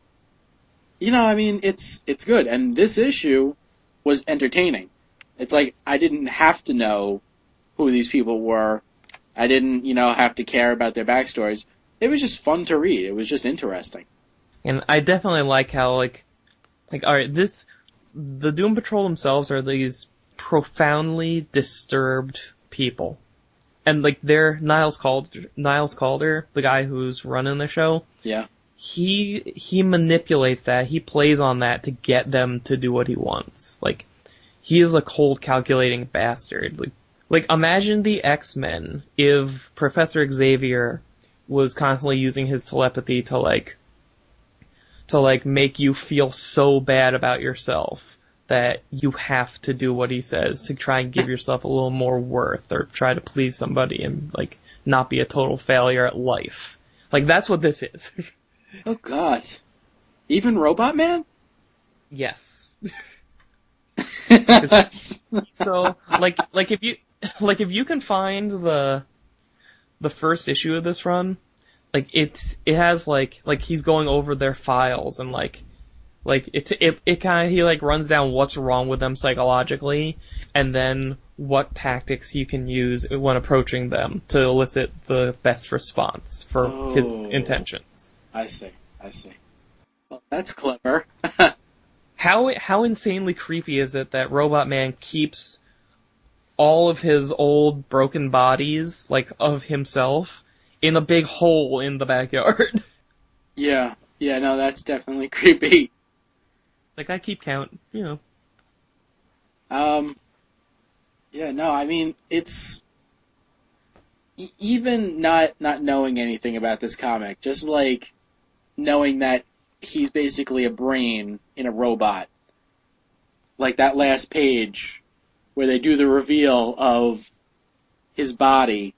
you know, I mean, it's it's good. And this issue was entertaining. It's like I didn't have to know who these people were. I didn't, you know, have to care about their backstories. It was just fun to read. It was just interesting. And I definitely like how like like alright, this the Doom Patrol themselves are these profoundly disturbed people. And like they're Niles Caulder Niles Caulder, the guy who's running the show, Yeah. he he manipulates that, he plays on that to get them to do what he wants. Like he is a cold calculating bastard. Like like imagine the X-Men if Professor Xavier was constantly using his telepathy to like to like make you feel so bad about yourself that you have to do what he says to try and give yourself a little more worth or try to please somebody and like not be a total failure at life. Like that's what this is. [LAUGHS] Oh God. Even Robot Man? yes. [LAUGHS] [LAUGHS] So like like if you like if you can find the the first issue of this run, like it's it has like like he's going over their files and like like it it it kind of he like runs down what's wrong with them psychologically and then what tactics you can use when approaching them to elicit the best response for his Oh. intentions. I see. I see. Well, that's clever. [LAUGHS] How how insanely creepy is it that Robot Man keeps all of his old broken bodies, like of himself, in a big hole in the backyard? [LAUGHS] yeah. Yeah. No, that's definitely [LAUGHS] creepy. It's like I keep count, you know. Um, yeah, no, I mean it's even not not knowing anything about this comic, just like knowing that he's basically a brain in a robot. Like that last page where they do the reveal of his body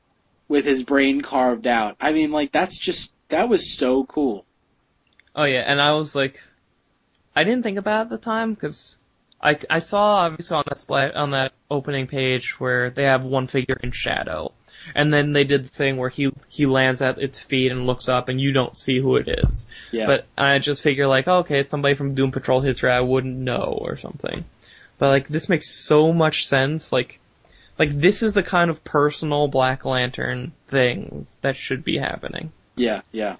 with his brain carved out. I mean, like that's just that was so cool. Oh yeah, and I was like, I didn't think about it at the time because I I saw obviously on that splat on that opening page where they have one figure in shadow, and then they did the thing where he he lands at its feet and looks up and you don't see who it is. Yeah. But I just figure like, oh, okay, it's somebody from Doom Patrol history I wouldn't know or something. But like this makes so much sense. Like, like this is the kind of personal Black Lantern things that should be happening yeah, yeah.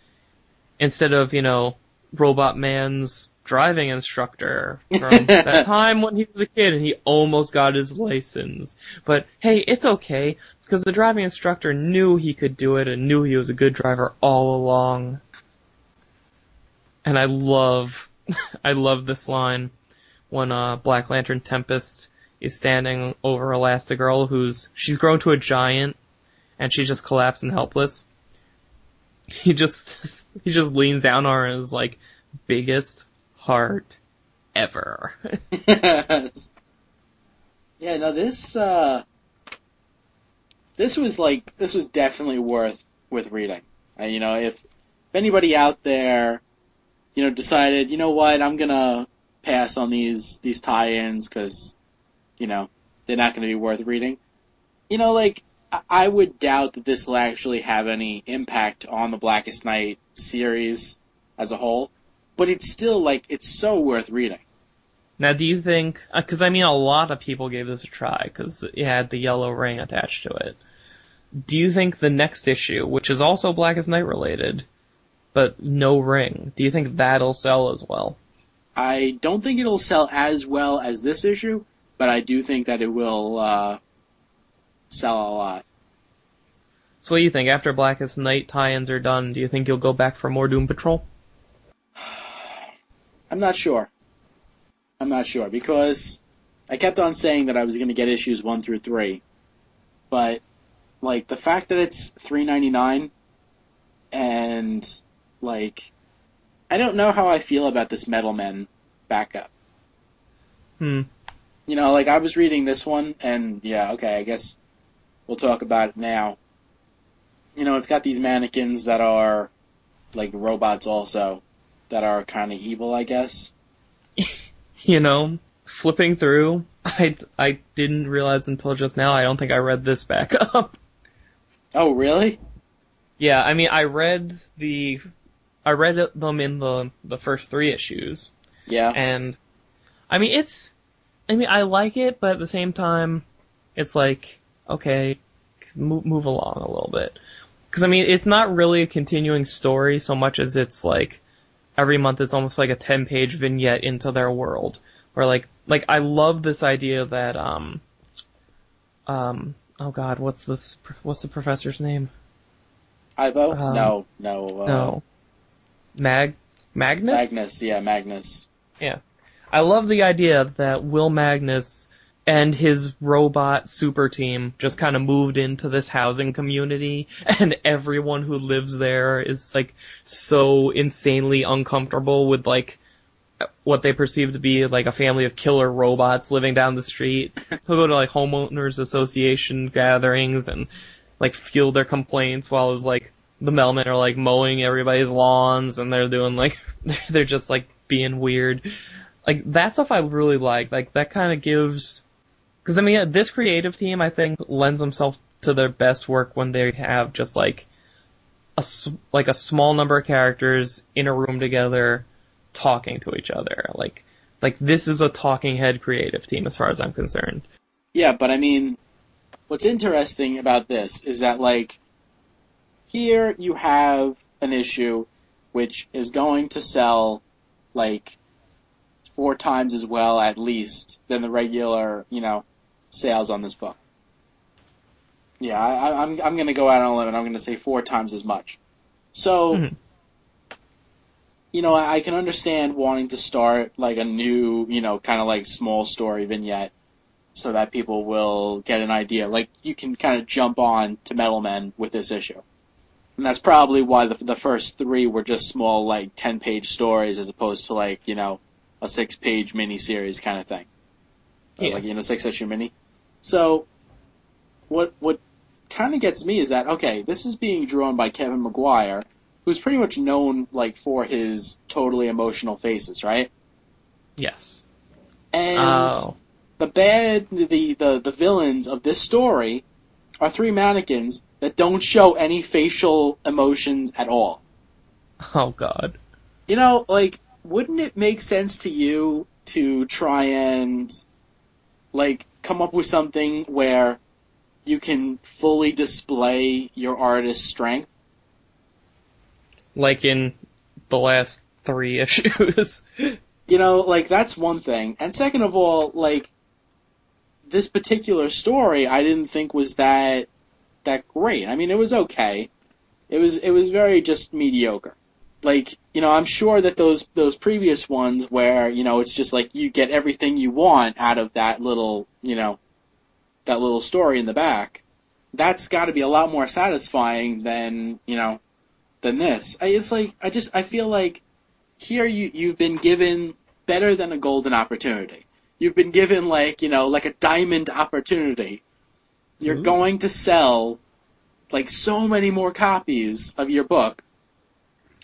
instead of you know Robot Man's driving instructor [LAUGHS] from that time when he was a kid and he almost got his license. But hey, it's okay because the driving instructor knew he could do it and knew he was a good driver all along. And I love, [LAUGHS] I love this line when uh, Black Lantern Tempest is standing over Elastigirl, who's she's grown to a giant, and she's just collapsed and helpless. [LAUGHS] He just [LAUGHS] he just leans down on her and is like, biggest heart ever. Yeah, no, this uh this was like this was definitely worth worth reading. And you know, if if anybody out there, you know, decided, you know what, I'm gonna pass on these these tie-ins because, you know, they're not gonna be worth reading. You know, like I- I would doubt that this will actually have any impact on the Blackest Night series as a whole, but it's still like it's so worth reading. Now, do you think? Because I mean, a lot of people gave this a try because it had the yellow ring attached to it. Do you think the next issue, which is also Black Blackest Night related, but no ring, do you think that'll sell as well? I don't think it'll sell as well as this issue, but I do think that it will uh, sell a lot. So, what do you think? After Blackest Night tie-ins are done, do you think you'll go back for more Doom Patrol? [SIGHS] I'm not sure. I'm not sure because I kept on saying that I was going to get issues one through three, but like the fact that it's three ninety nine, and like I don't know how I feel about this Metal Men backup. Hmm. You know, like I was reading this one, and yeah, okay, I guess we'll talk about it now. You know, it's got these mannequins that are like robots also, that are kind of evil, I guess. [LAUGHS] you know, flipping through, I, I didn't realize until just now, I don't think I read this back [LAUGHS] up. Oh, really? yeah, I mean, I read the, I read them in the, the first three issues, Yeah. and, I mean, it's, I mean, I like it, but at the same time, it's like, okay, move, move along a little bit. Cause I mean, it's not really a continuing story so much as it's like, every month it's almost like a 10 page vignette into their world. Where like, like I love this idea that, um, um, oh god, what's this, what's the professor's name? Ivo? Um, no, no. Uh, No. Mag, Magnus? Magnus, yeah, Magnus. Yeah. I love the idea that Will Magnus and his robot super team just kind of moved into this housing community [LAUGHS] and everyone who lives there is like so insanely uncomfortable with like what they perceive to be like a family of killer robots living down the street. [LAUGHS] He'll go to like homeowners association gatherings and like field their complaints while his like the mailmen are like mowing everybody's lawns and they're doing like [LAUGHS] they're just like being weird. Like that stuff I really like. Like that kind of gives because I mean this creative team I think lends themselves to their best work when they have just like a like a small number of characters in a room together talking to each other. Like like this is a talking head creative team as far as I'm concerned. Yeah, but I mean, what's interesting about this is that like here you have an issue which is going to sell like four times as well at least than the regular, you know, sales on this book. Yeah, I, I- I'm I'm gonna go out on a limb and I'm gonna say four times as much. So, Mhm. you know, I, I can understand wanting to start like a new, you know, kind of like small story vignette so that people will get an idea. Like you can kind of jump on to Metal Men with this issue. And that's probably why the, the first three were just small, like 10 page stories as opposed to like, you know, a six page mini series kind of thing. Yeah. Like, you know, six issue mini. So, what, what kind of gets me is that, okay, this is being drawn by Kevin Maguire, who's pretty much known, like, for his totally emotional faces, right? Yes. And, Oh. the bad the, the the villains of this story are three mannequins that don't show any facial emotions at all. Oh god. You know, like wouldn't it make sense to you to try and like come up with something where you can fully display your artist's strength? Like in the last three [LAUGHS] issues. You know, like that's one thing. And second of all, like this particular story I didn't think was that that great. I mean, it was okay. It was it was very just mediocre. Like, you know, I'm sure that those those previous ones where, you know, it's just like you get everything you want out of that little, you know, that little story in the back. That's got to be a lot more satisfying than, you know, than this. I, it's like I just I feel like here you you've been given better than a golden opportunity. You've been given like, you know, like a diamond opportunity. You're Ooh. going to sell like so many more copies of your book.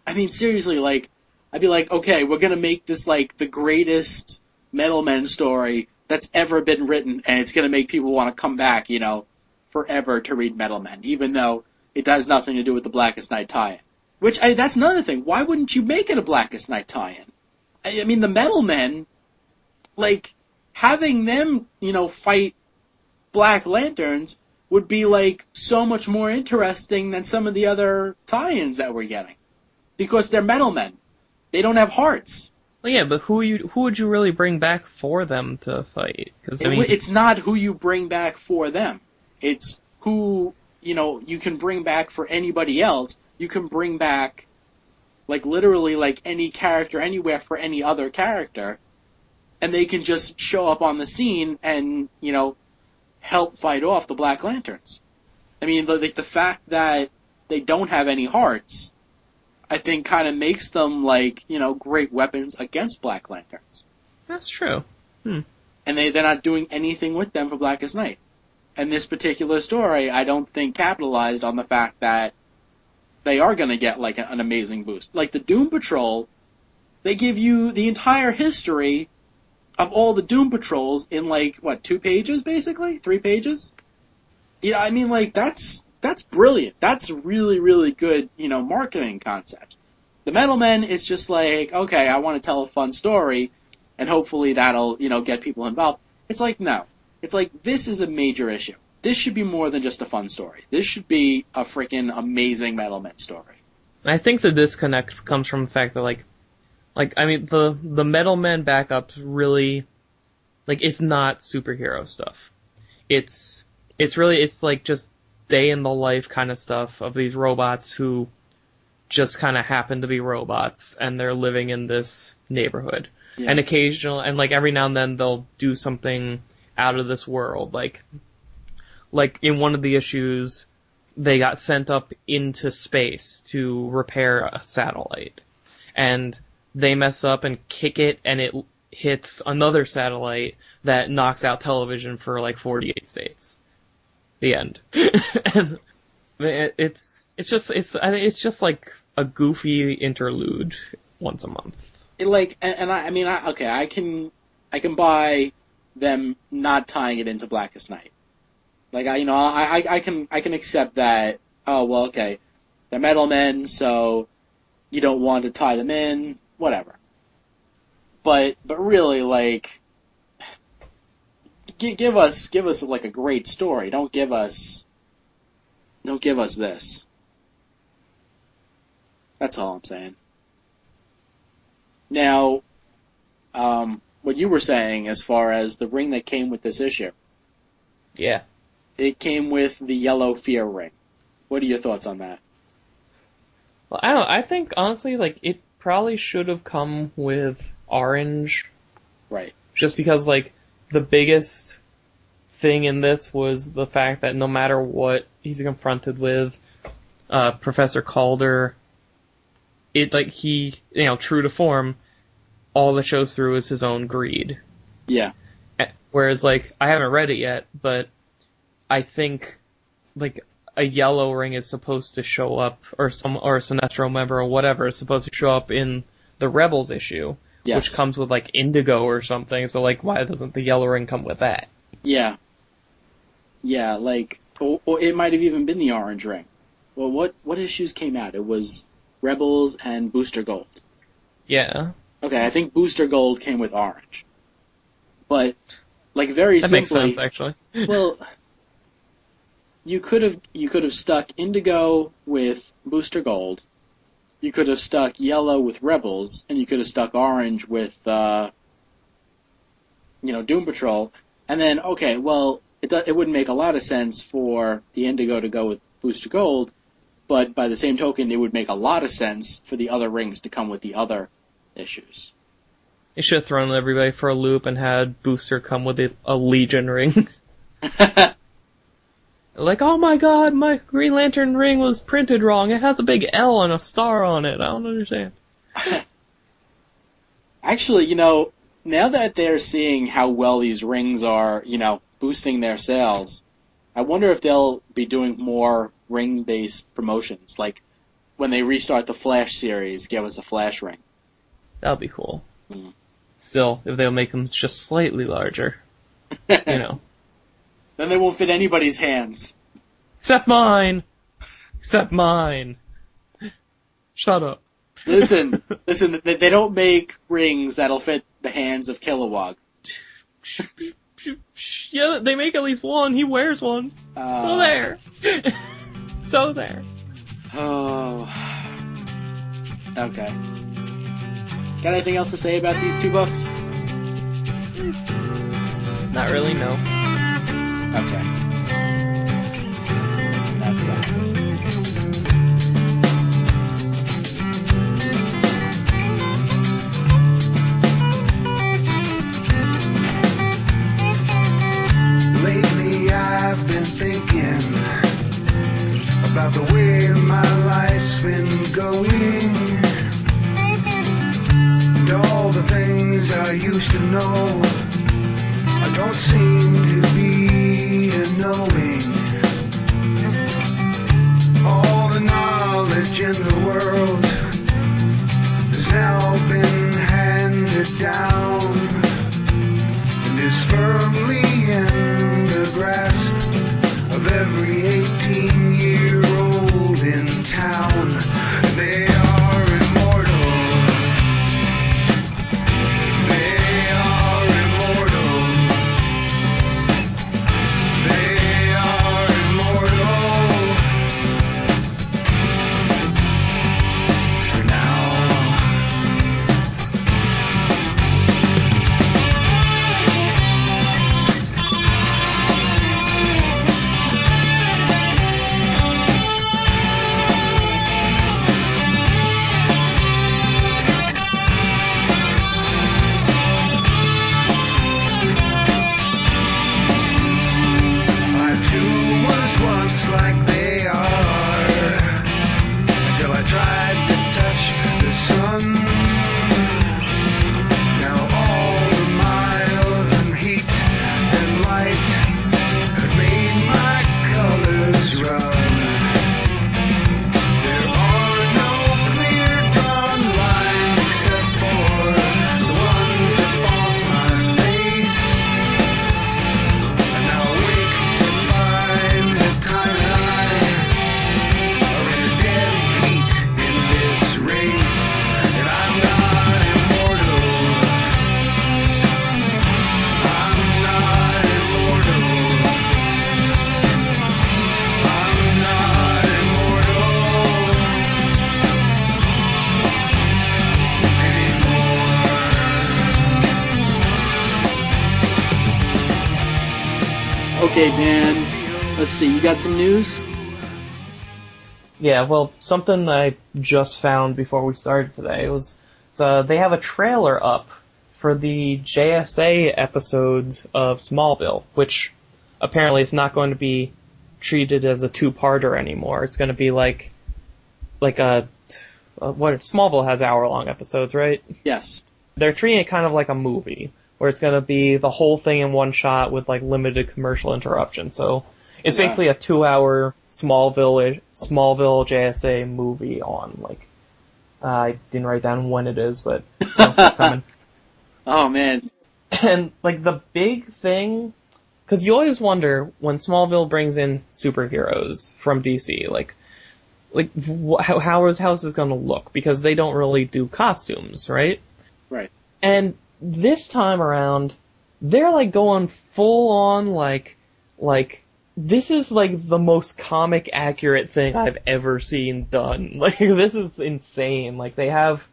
I mean seriously, like I'd be like, okay, we're gonna make this like the greatest Metal Men story that's ever been written and it's gonna make people want to come back, you know, forever to read Metal Men, even though it has nothing to do with the Blackest Night tie-in. Which I, that's another thing. Why wouldn't you make it a Blackest Night tie-in? I, I mean, the Metal Men, like having them, you know, fight Black Lanterns would be like so much more interesting than some of the other tie-ins that we're getting, because they're Metal Men. They don't have hearts. Well, yeah, but who you who would you really bring back for them to fight? Because I It- it's not who you bring back for them. It's who you know you can bring back for anybody else. You can bring back like literally like any character anywhere for any other character, and they can just show up on the scene and you know help fight off the Black Lanterns. I mean, the, like the fact that they don't have any hearts, I think, kind of makes them like you know great weapons against Black Lanterns that's true. Hmm. and they they're not doing anything with them for Blackest Night. And this particular story, I don't think capitalized on the fact that they are going to get like an amazing boost. Like the Doom Patrol, they give you the entire history of all the Doom Patrols in like what two pages, basically three pages. You know, I mean, like that's that's brilliant. That's really really good. You know, marketing concept. The Metal Men is just like, okay, I want to tell a fun story, and hopefully that'll you know get people involved. It's like no, it's like this is a major issue. This should be more than just a fun story. This should be a freaking amazing Metal Men story. I think the disconnect comes from the fact that like, like I mean the the Metal Men backups really, like it's not superhero stuff. It's it's really it's like just day in the life kind of stuff of these robots who just kind of happen to be robots and they're living in this neighborhood. Yeah. And occasional and like every now and then they'll do something out of this world like like in one of the issues they got sent up into space to repair a satellite. And they mess up and kick it and it hits another satellite that knocks out television for like 48 states. The end. [LAUGHS] it's, it's just, it's, it's just like a goofy interlude once a month. It, like, and, and I, I mean, I, okay, I can, I can buy them not tying it into Blackest Night. Like, I, you know, I, I, I can, I can accept that. Oh well, okay. they're metal men, so you don't want to tie them in, whatever. But but really, like, give us give us like a great story. Don't give us don't give us this. That's all I'm saying. Now, um, what you were saying as far as the ring that came with this issue, Yeah. it came with the yellow fear ring. What are your thoughts on that? Well, I don't. I think honestly, like it probably should have come with orange, Right. just because like the biggest thing in this was the fact that no matter what he's confronted with, uh, Professor Caulder, it like he, you know, true to form, all that shows through is his own greed. Yeah. Whereas like I haven't read it yet, but I think like a yellow ring is supposed to show up, or some or a Sinestro member or whatever is supposed to show up in the Rebels issue, Yes. which comes with like indigo or something. So like, why doesn't the yellow ring come with that? Yeah. Yeah, like, or, or it might have even been the orange ring. Well, what what issues came out? It was Rebels and Booster Gold. Yeah, Okay, I think Booster Gold came with orange. But like very that simply, makes sense actually. [LAUGHS] well, you could have you could have stuck Indigo with Booster Gold. You could have stuck yellow with Rebels, and you could have stuck orange with, uh, you know, Doom Patrol. And then, okay, well, it do, it wouldn't make a lot of sense for the Indigo to go with Booster Gold, but by the same token, it would make a lot of sense for the other rings to come with the other issues. They should have thrown everybody for a loop and had Booster come with a, a Legion ring. [LAUGHS] like, oh my god, my Green Lantern ring was printed wrong. It has a big L and a star on it. I don't understand. [LAUGHS] Actually, you know, now that they're seeing how well these rings are, you know, boosting their sales, I wonder if they'll be doing more ring-based promotions. Like when they restart the Flash series, give us a Flash ring. That would be cool. Mm. Still, if they'll make them just slightly larger, [LAUGHS] you know. Then they won't fit anybody's hands. Except mine! Except mine! Shut up. Listen, [LAUGHS] listen, they, they don't make rings that'll fit the hands of Kilowog. [LAUGHS] yeah, they make at least one. He wears one. Uh, So there. [LAUGHS] so there. Oh. Okay. Got anything else to say about these two books? Not really, no. Okay. That's fine. Lately I've been thinking about the way my life's been going. And all the things I used to know, I don't seem to be knowing. All the knowledge in the world has now been handed down and is firmly in the grasp of every 18 year old in town. They got some news? Yeah, well, something I just found before we started today was so they have a trailer up for the JSA episode of Smallville, which apparently is not going to be treated as a two-parter anymore. It's going to be like like a what Smallville has hour-long episodes, right? Yes. They're treating it kind of like a movie where it's going to be the whole thing in one shot with like limited commercial interruption. So it's Yeah. basically a two-hour Smallville Smallville JSA movie on like uh, I didn't write down when it is, but you know, it's coming. [LAUGHS] Oh man. And like the big thing, because you always wonder when Smallville brings in superheroes from DC, like like wh- how how is house is going to look? Because they don't really do costumes, right? Right. And this time around, they're like going full on like like this is like the most comic accurate thing I've ever seen done. [LAUGHS] Like this is insane. Like they have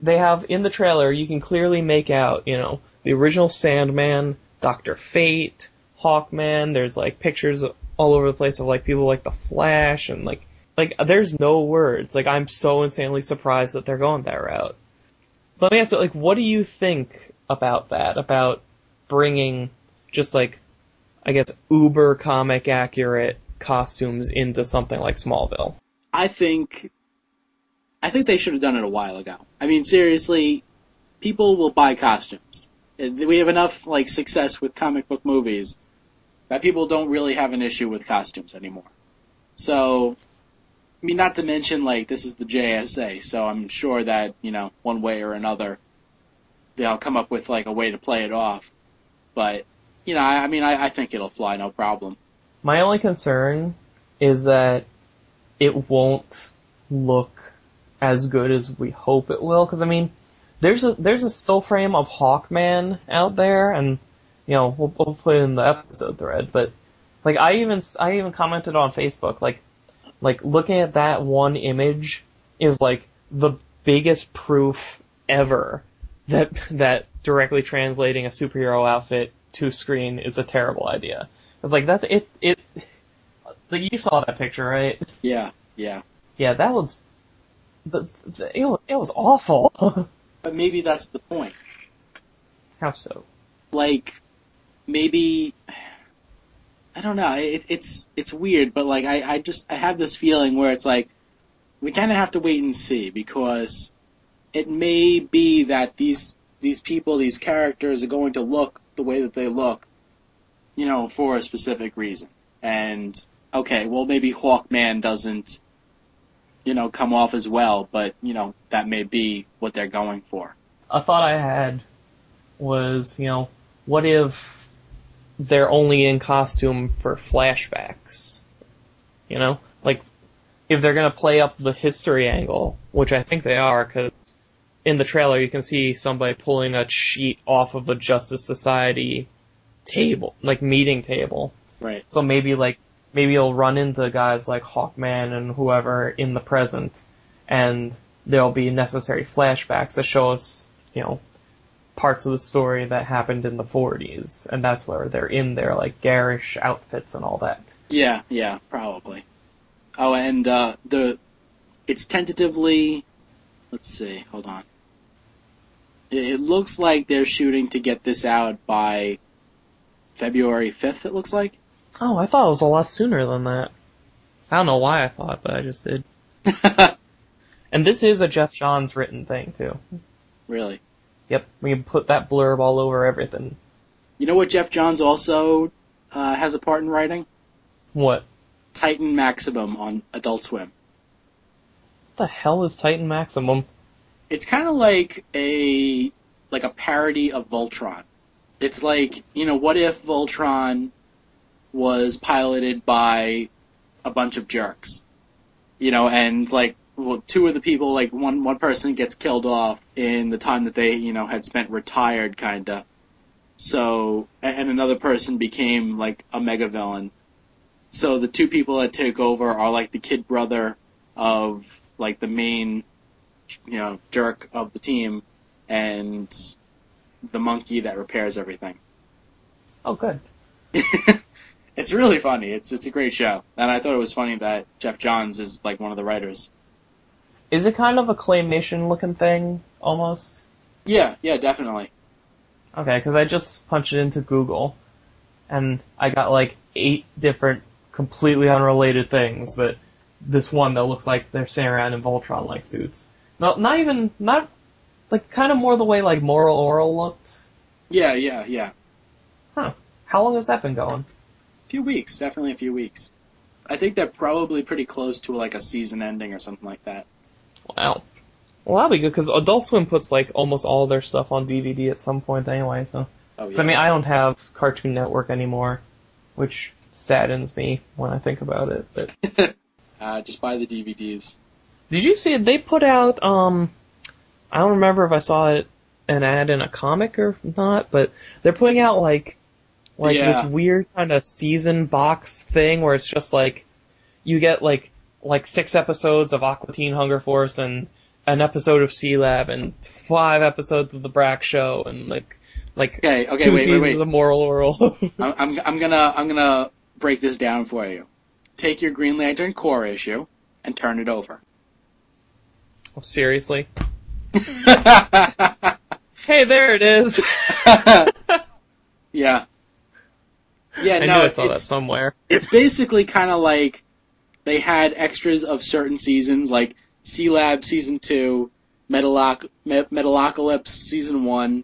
they have in the trailer you can clearly make out, you know, the original Sandman, Doctor Fate, Hawkman, there's like pictures all over the place of like people like the Flash and like like there's no words. Like I'm so insanely surprised that they're going that route. Let me answer like what do you think about that? About bringing just like I guess uber comic accurate costumes into something like Smallville. I think I think they should have done it a while ago. I mean, seriously, people will buy costumes. We have enough like success with comic book movies that people don't really have an issue with costumes anymore. So, I mean, not to mention like this is the JSA, so I'm sure that you know one way or another they'll come up with like a way to play it off. But you know, I, I mean, I, I think it'll fly no problem. My only concern is that it won't look as good as we hope it will. Because I mean, there's a there's a still frame of Hawkman out there, and you know we'll, we'll put it in the episode thread. But like I even I even commented on Facebook like like looking at that one image is like the biggest proof ever that that directly translating a superhero outfit to screen is a terrible idea. It's like that it it like you saw that picture, right? Yeah, yeah. Yeah, that was the, the it, was, it was awful. [LAUGHS] But maybe that's the point. How so? like maybe I don't know. It, it's it's weird, but like I, I just I have this feeling where it's like we kind of have to wait and see because it may be that these these people, these characters are going to look the way that they look, you know, for a specific reason. And okay, well maybe Hawkman doesn't, you know, come off as well, but you know that may be what they're going for. A thought I had was, you know, what if they're only in costume for flashbacks? You know, like if they're gonna play up the history angle, which I think they are, because in the trailer you can see somebody pulling a sheet off of a Justice Society table, like meeting table. Right. So maybe like maybe you'll run into guys like Hawkman and whoever in the present, and there'll be necessary flashbacks that show us, you know, parts of the story that happened in the 40s, and that's where they're in their like garish outfits and all that. Yeah, yeah, probably. Oh, and uh, the it's tentatively. Let's see. Hold on. It, looks like they're shooting to get this out by February fifth. It looks like. Oh, I thought it was a lot sooner than that. I don't know why I thought, but I just did. [LAUGHS] And this is a Geoff Johns written thing too. really. Yep, we can put that blurb all over everything. You know what? Geoff Johns also uh, has a part in writing. What? Titan Maximum on Adult Swim. What the hell is Titan Maximum? It's kind of like a like a parody of Voltron. It's like you know, what if Voltron was piloted by a bunch of jerks, you know, and like well, two of the people, like one one person gets killed off in the time that they you know had spent retired, kinda. So and another person became like a mega villain. So the two people that take over are like the kid brother of like the main you know, jerk of the team and the monkey that repairs everything. Oh, good. [LAUGHS] It's really funny. It's it's a great show, and I thought it was funny that Geoff Johns is like one of the writers. Is it kind of a claymation looking thing almost? Yeah, yeah, definitely. Okay, because I just punched it into Google, and I got like eight different completely unrelated things, but this one that looks like they're sitting around in Voltron-like suits. Not, not even, not, like, kind of more the way like Moral Orel looked. Yeah, yeah, yeah. Huh. How long has that been going? A few weeks, definitely a few weeks. I think they're probably pretty close to like a season ending or something like that. Wow. Well, that'll be good, because Adult Swim puts like almost all their stuff on DVD at some point anyway, so. Oh 'Cause, I mean, I don't have Cartoon Network anymore, which saddens me when I think about it, but. [LAUGHS] uh, just buy the DVDs. Did you see it? They put out, um, I don't remember if I saw it an ad in a comic or not, but they're putting out like, like Yeah. this weird kind of season box thing where it's just like, you get like, like six episodes of Aqua Teen Hunger Force and an episode of Sea Lab and five episodes of The Brak Show and like, like Okay, okay, two wait, wait, seasons wait. of Moral Orel. [LAUGHS] I'm, I'm I'm gonna I'm gonna break this down for you. Take your Green Lantern Corps issue and turn it over. Oh, Seriously? [LAUGHS] Hey, there it is! [LAUGHS] yeah. Yeah, I no, I saw that somewhere. it's basically kind of like they had extras of certain seasons, like Sea Lab season two, Metaloc- Me- Metalocalypse season one,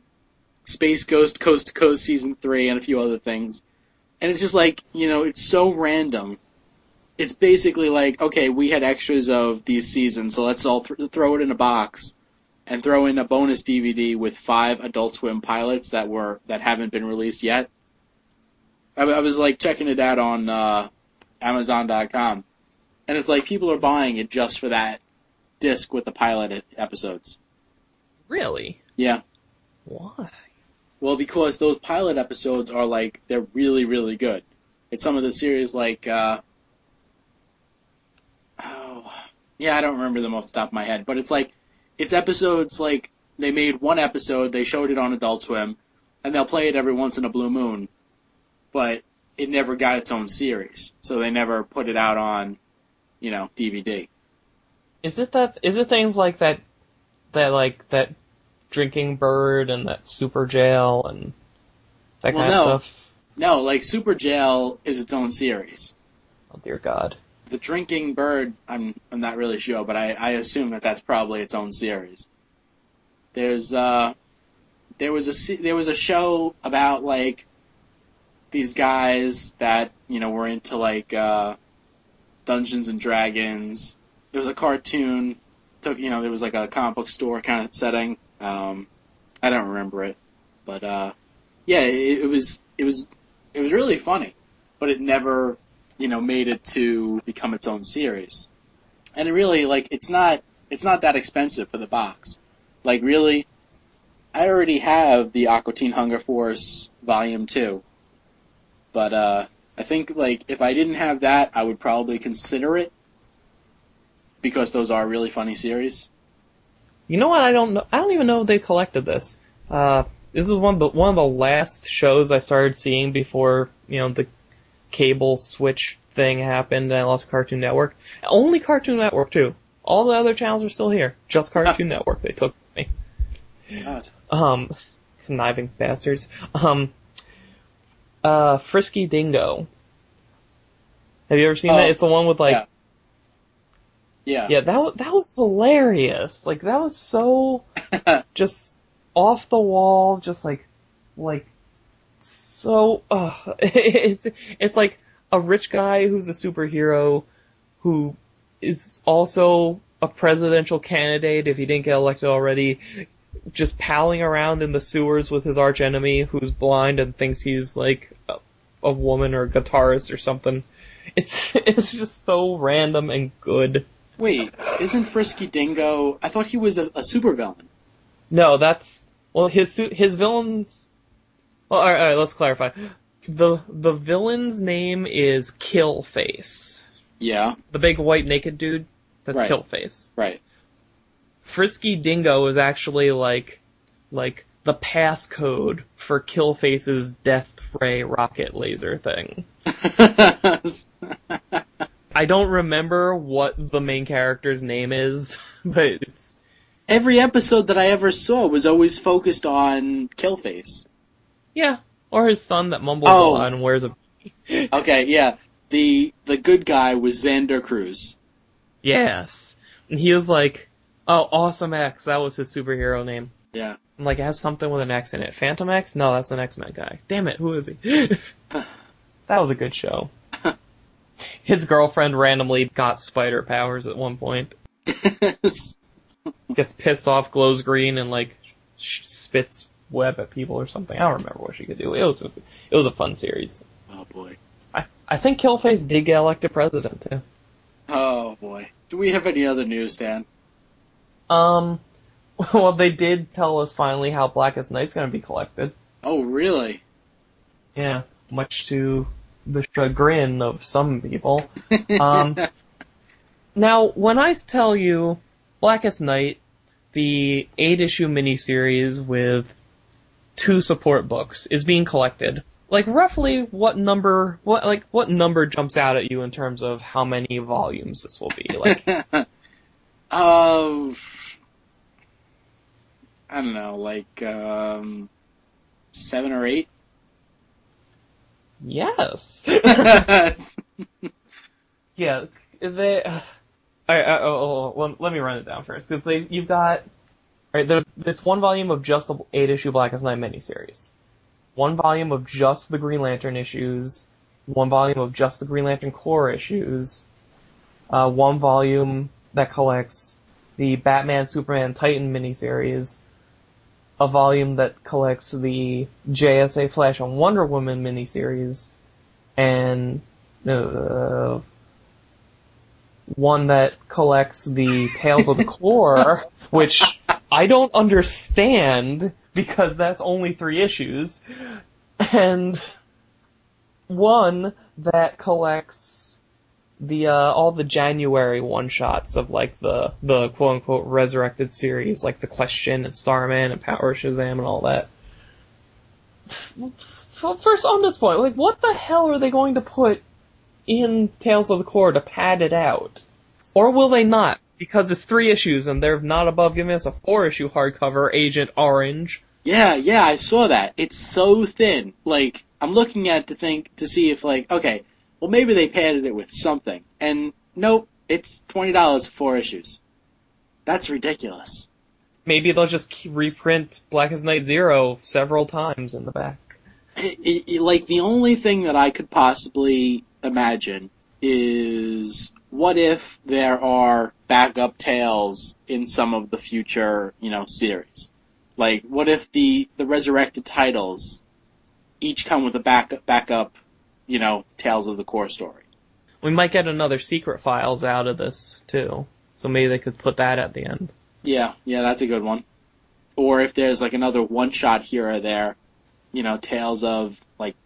Space Ghost Coast to Coast season three, and a few other things. And it's just like, you know, it's so random. It's basically like, okay, we had extras of these seasons, so let's all th- throw it in a box and throw in a bonus DVD with five Adult Swim pilots that were that haven't been released yet. I, I was like checking it out on uh, Amazon.com, and it's like people are buying it just for that disc with the pilot episodes. Really? Yeah. Why? Well, because those pilot episodes are like they're really really good. It's some of the series like uh oh yeah, I don't remember them off the top of my head, but it's like it's episodes like they made one episode, they showed it on Adult Swim, and they'll play it every once in a blue moon, but it never got its own series, so they never put it out on, you know, DVD. Is it that? Is it things like that? That like that drinking bird and that Superjail and that Well, kind no. of stuff. No, like Superjail is its own series. Oh dear God. The Drinking Bird, I'm I'm not really sure, but I, I assume that that's probably its own series. There's uh, there was a there was a show about like these guys that you know were into like uh, Dungeons and Dragons. There was a cartoon. Took you know there was like a comic book store kind of setting. Um, I don't remember it, but uh, yeah, it, it was it was it was really funny, but it never you know, made it to become its own series. And it really, like, it's not, it's not that expensive for the box. Like, really, I already have the Aqua Teen Hunger Force Volume 2. But, uh, I think, like, if I didn't have that, I would probably consider it. Because those are really funny series. You know what? I don't know. I don't even know if they collected this. Uh, this is one of the one of the last shows I started seeing before you know the cable switch thing happened and I lost Cartoon Network. Only Cartoon Network too. All the other channels are still here. Just Cartoon Network they took from me. God. Um, conniving bastards. Um, uh, Frisky Dingo. Have you ever seen Oh, that? It's the one with like, yeah. Yeah. yeah, that that was hilarious. Like that was so [LAUGHS] just off the wall, just like like so. Uh, [LAUGHS] it's it's like a rich guy who's a superhero who is also a presidential candidate if he didn't get elected already. Just palling around in the sewers with his archenemy who's blind and thinks he's like a, a woman or a guitarist or something. It's [LAUGHS] it's just so random and good. Wait, isn't Frisky Dingo, I thought he was a, a supervillain. No, that's well his his villains. Well, all right, all right, let's clarify. the The villain's name is Killface, Yeah, the big white naked dude. That's Right. Killface. right. Frisky Dingo is actually like like the passcode for Killface's death ray rocket laser thing. [LAUGHS] I don't remember what the main character's name is, [LAUGHS] but it's Every episode that I ever saw was always focused on Killface. Yeah, or his son that mumbles Oh. a lot and wears a [LAUGHS] Okay, yeah. The the good guy was Xander Crews. yes, and he was like, oh, Awesome X, that was his superhero name. Yeah. I'm like, it has something with an X in it. Phantom X? No, that's an X-Men guy. Damn it, who is he? [LAUGHS] that was a good show. [LAUGHS] His girlfriend randomly got spider powers at one point. Gets pissed off, glows green, and like sh- spits web at people or something. I don't remember what she could do. It was a, it was a fun series. oh boy. I I think Killface did get elected president too. Oh boy. Do we have any other news, Dan? Um, [LAUGHS] well, they did tell us finally how Blackest Night's going to be collected. Oh really? Yeah, much to the chagrin of some people. Um, [LAUGHS] now, when I tell you Blackest Night, the eight issue miniseries with two support books is being collected, like roughly what number, what like what number jumps out at you in terms of how many volumes this will be? Like, [LAUGHS] uh, I don't know, like um, seven or eight. yes, [LAUGHS] yeah, they. I, I, oh, oh, let, let me run it down first because they you've got right there's this one volume of just the eight issue Blackest Night miniseries, one volume of just the Green Lantern issues, one volume of just the Green Lantern Corps issues, uh, one volume that collects the Batman Superman Titan miniseries, a volume that collects the JSA Flash and Wonder Woman miniseries, and uh, one that collects the Tales of the Corps, [LAUGHS] which I don't understand because that's only three issues, and one that collects the uh, all the January one shots of like the the quote unquote resurrected series, like the Question and Starman and Power Shazam and all that. First, on this point, like, what the hell are they going to put in Tales of the Corps to pad it out? Or will they not? Because it's three issues and they're not above giving us a four issue hardcover, Agent Orange. Yeah, yeah, I saw that. It's so thin. Like, I'm looking at it to think, to see if like, okay, well maybe they padded it with something. And nope, it's $20 for four issues. That's ridiculous. Maybe they'll just reprint Blackest Night Zero several times in the back. I- I- like, the only thing that I could possibly imagine is what if there are backup tales in some of the future, you know, series? Like, what if the, the resurrected titles each come with a backup, backup, you know, Tales of the Corps story? We might get another Secret Files out of this, too. So maybe they could put that at the end. Yeah, yeah, that's a good one. Or if there's like another one shot here or there, you know, tales of like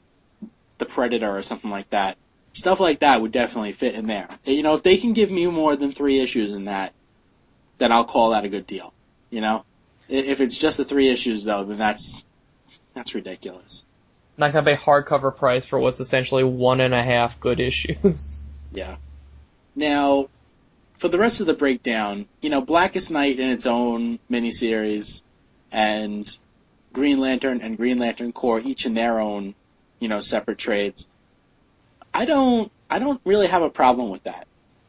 the Predator or something like that. Stuff like that would definitely fit in there. You know, if they can give me more than three issues in that, then I'll call that a good deal. You know, if it's just the three issues though, then that's that's ridiculous. Not gonna pay hardcover price for what's essentially one and a half good issues. [LAUGHS] Yeah. Now, for the rest of the breakdown, you know, Blackest Night in its own miniseries, and Green Lantern and Green Lantern Corps each in their own, you know, separate trades. I don't, I don't really have a problem with that.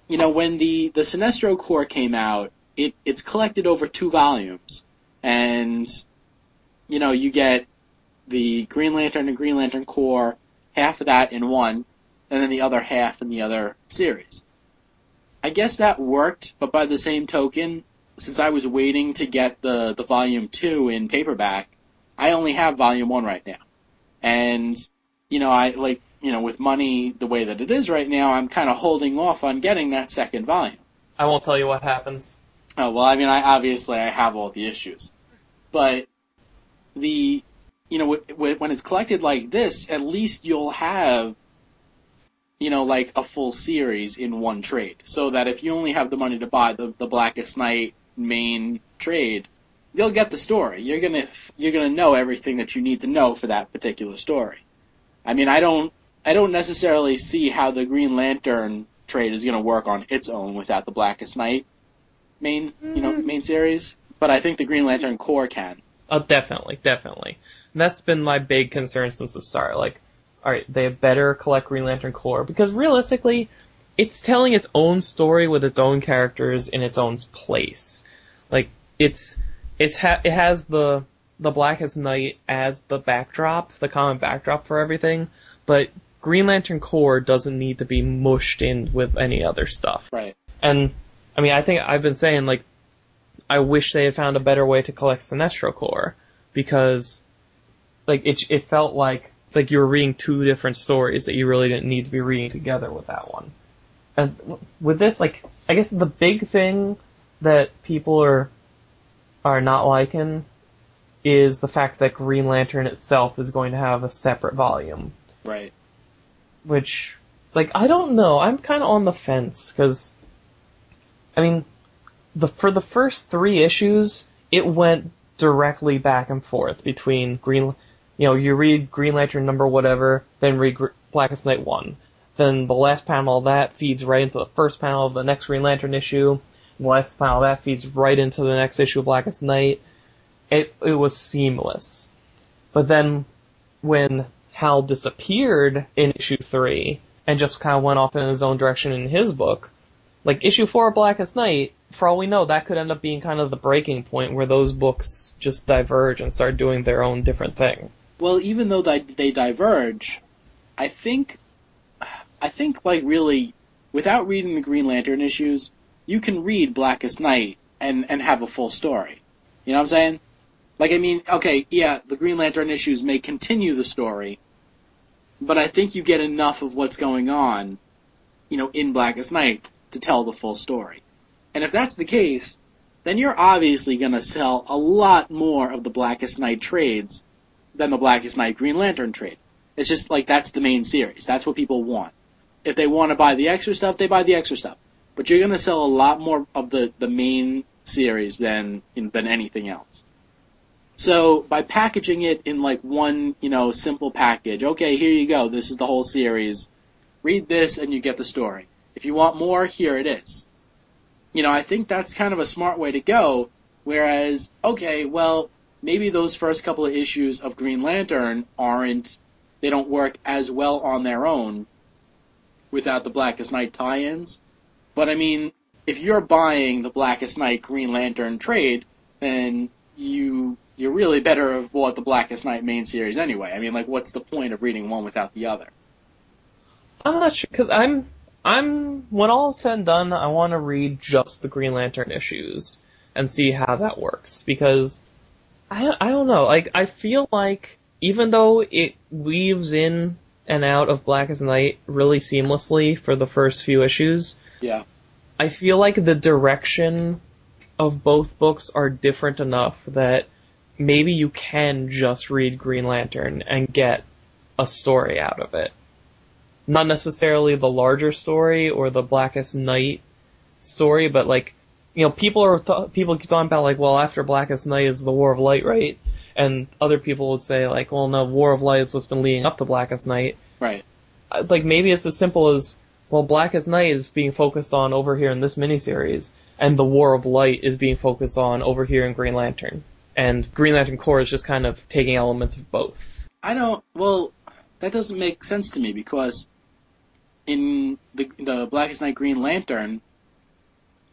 You know, when the the Sinestro Corps came out, it it's collected over two volumes, and you know, you get the Green Lantern and Green Lantern Corps, half of that in one, and then the other half in the other series. I guess that worked, but by the same token, since I was waiting to get the, the volume two in paperback, I only have volume one right now. And, you know, I like, you know, with money the way that it is right now, I'm kind of holding off on getting that second volume. I won't tell you what happens. Oh, well, I mean, I obviously I have all the issues, but the, you know, w- w- when it's collected like this, at least you'll have, you know, like a full series in one trade, so that if you only have the money to buy the the Blackest Night main trade, you'll get the story. You're gonna you're gonna know everything that you need to know for that particular story. I mean, I don't I don't necessarily see how the Green Lantern trade is going to work on its own without the Blackest Night main, you know, mm-hmm. main series. But I think the Green Lantern Corps can. Oh, definitely, definitely. And that's been my big concern since the start. Like, alright, they better collect Green Lantern Corps because realistically, it's telling its own story with its own characters in its own place. Like, it's, it's ha- it has the, the Blackest Night as the backdrop, the common backdrop for everything, but Green Lantern Corps doesn't need to be mushed in with any other stuff. Right. And, I mean, I think I've been saying, like, I wish they had found a better way to collect Sinestro Corps, because, like, it, it felt like, like you were reading two different stories that you really didn't need to be reading together with that one. And with this, like, I guess the big thing that people are, are not liking is the fact that Green Lantern itself is going to have a separate volume Right. Which like I don't know. I'm kind of on the fence because I mean, the for the first three issues, it went directly back and forth between Green. You know, you read Green Lantern number whatever, then read Gr- Blackest Night one. Then the last panel of that feeds right into the first panel of the next Green Lantern issue. The last panel of that feeds right into the next issue of Blackest Night. It it was seamless. But then when Hal disappeared in issue three and just kind of went off in his own direction in his book, like issue four Blackest Night, for all we know, that could end up being kind of the breaking point where those books just diverge and start doing their own different thing. Well, even though they, they diverge, I think, I think like really, without reading the Green Lantern issues, you can read Blackest Night and and have a full story. You know what I'm saying? Like I mean, okay, yeah, the Green Lantern issues may continue the story, but I think you get enough of what's going on, you know, in Blackest Night to tell the full story. And if that's the case, then you're obviously going to sell a lot more of the Blackest Night trades than the Blackest Night Green Lantern trade. It's just like that's the main series. That's what people want. If they want to buy the extra stuff, they buy the extra stuff. But you're going to sell a lot more of the, the main series than than anything else. So by packaging it in like one, you know, simple package, okay, here you go. This is the whole series. Read this and you get the story. If you want more, here it is. You know, I think that's kind of a smart way to go. Whereas, okay, well, maybe those first couple of issues of Green Lantern aren't, they don't work as well on their own without the Blackest Night tie-ins. But I mean, if you're buying the Blackest Night Green Lantern trade, then you you're really better have bought the Blackest Night main series anyway. I mean, like, what's the point of reading one without the other? I'm not sure because I'm I'm when all is said and done, I want to read just the Green Lantern issues and see how that works because I I don't know. Like I feel like even though it weaves in and out of Blackest Night really seamlessly for the first few issues, Yeah. I feel like the direction of both books are different enough that maybe you can just read Green Lantern and get a story out of it. Not necessarily the larger story or the Blackest Night story, but like, you know, people are th- people keep talking about like, well, after Blackest Night is the War of Light, right? And other people would say like, well, no, War of Light is what's been leading up to Blackest Night. Right. Uh, Like maybe it's as simple as, well, Blackest Night is being focused on over here in this miniseries, and the War of Light is being focused on over here in Green Lantern. And Green Lantern Corps is just kind of taking elements of both. I don't. Well, that doesn't make sense to me because in the the Blackest Night Green Lantern,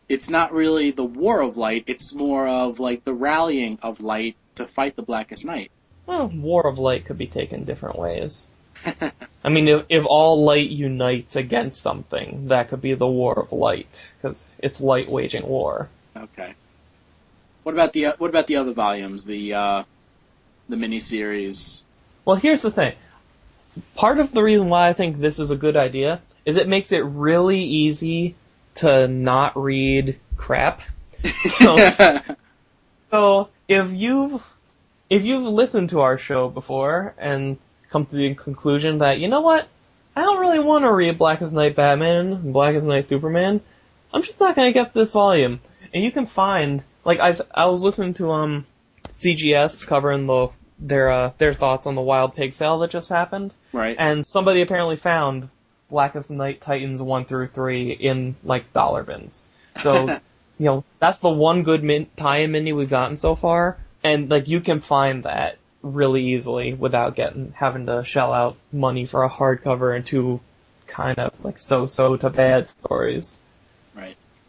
it's not really the War of Light. It's more of like the rallying of light to fight the Blackest Night. Well, War of Light could be taken different ways. [LAUGHS] I mean, if, if all light unites against something, that could be the War of Light, because it's light waging war. okay. What about the what about the other volumes? The uh, the miniseries. Well, here's the thing. Part of the reason why I think this is a good idea is it makes it really easy to not read crap. [LAUGHS] So, so if you've if you've listened to our show before and come to the conclusion that you know what, I don't really want to read Blackest Night Batman, Black Blackest Night Superman, I'm just not gonna get this volume. And you can find like I I was listening to um CGS covering the their uh, their thoughts on the Wild Pig sale that just happened, Right. and somebody apparently found Blackest Night Titans one through three in like dollar bins. So [LAUGHS] you know that's the one good min- tie-in mini we've gotten so far, and like you can find that really easily without getting having to shell out money for a hardcover and two kind of like so-so to bad stories.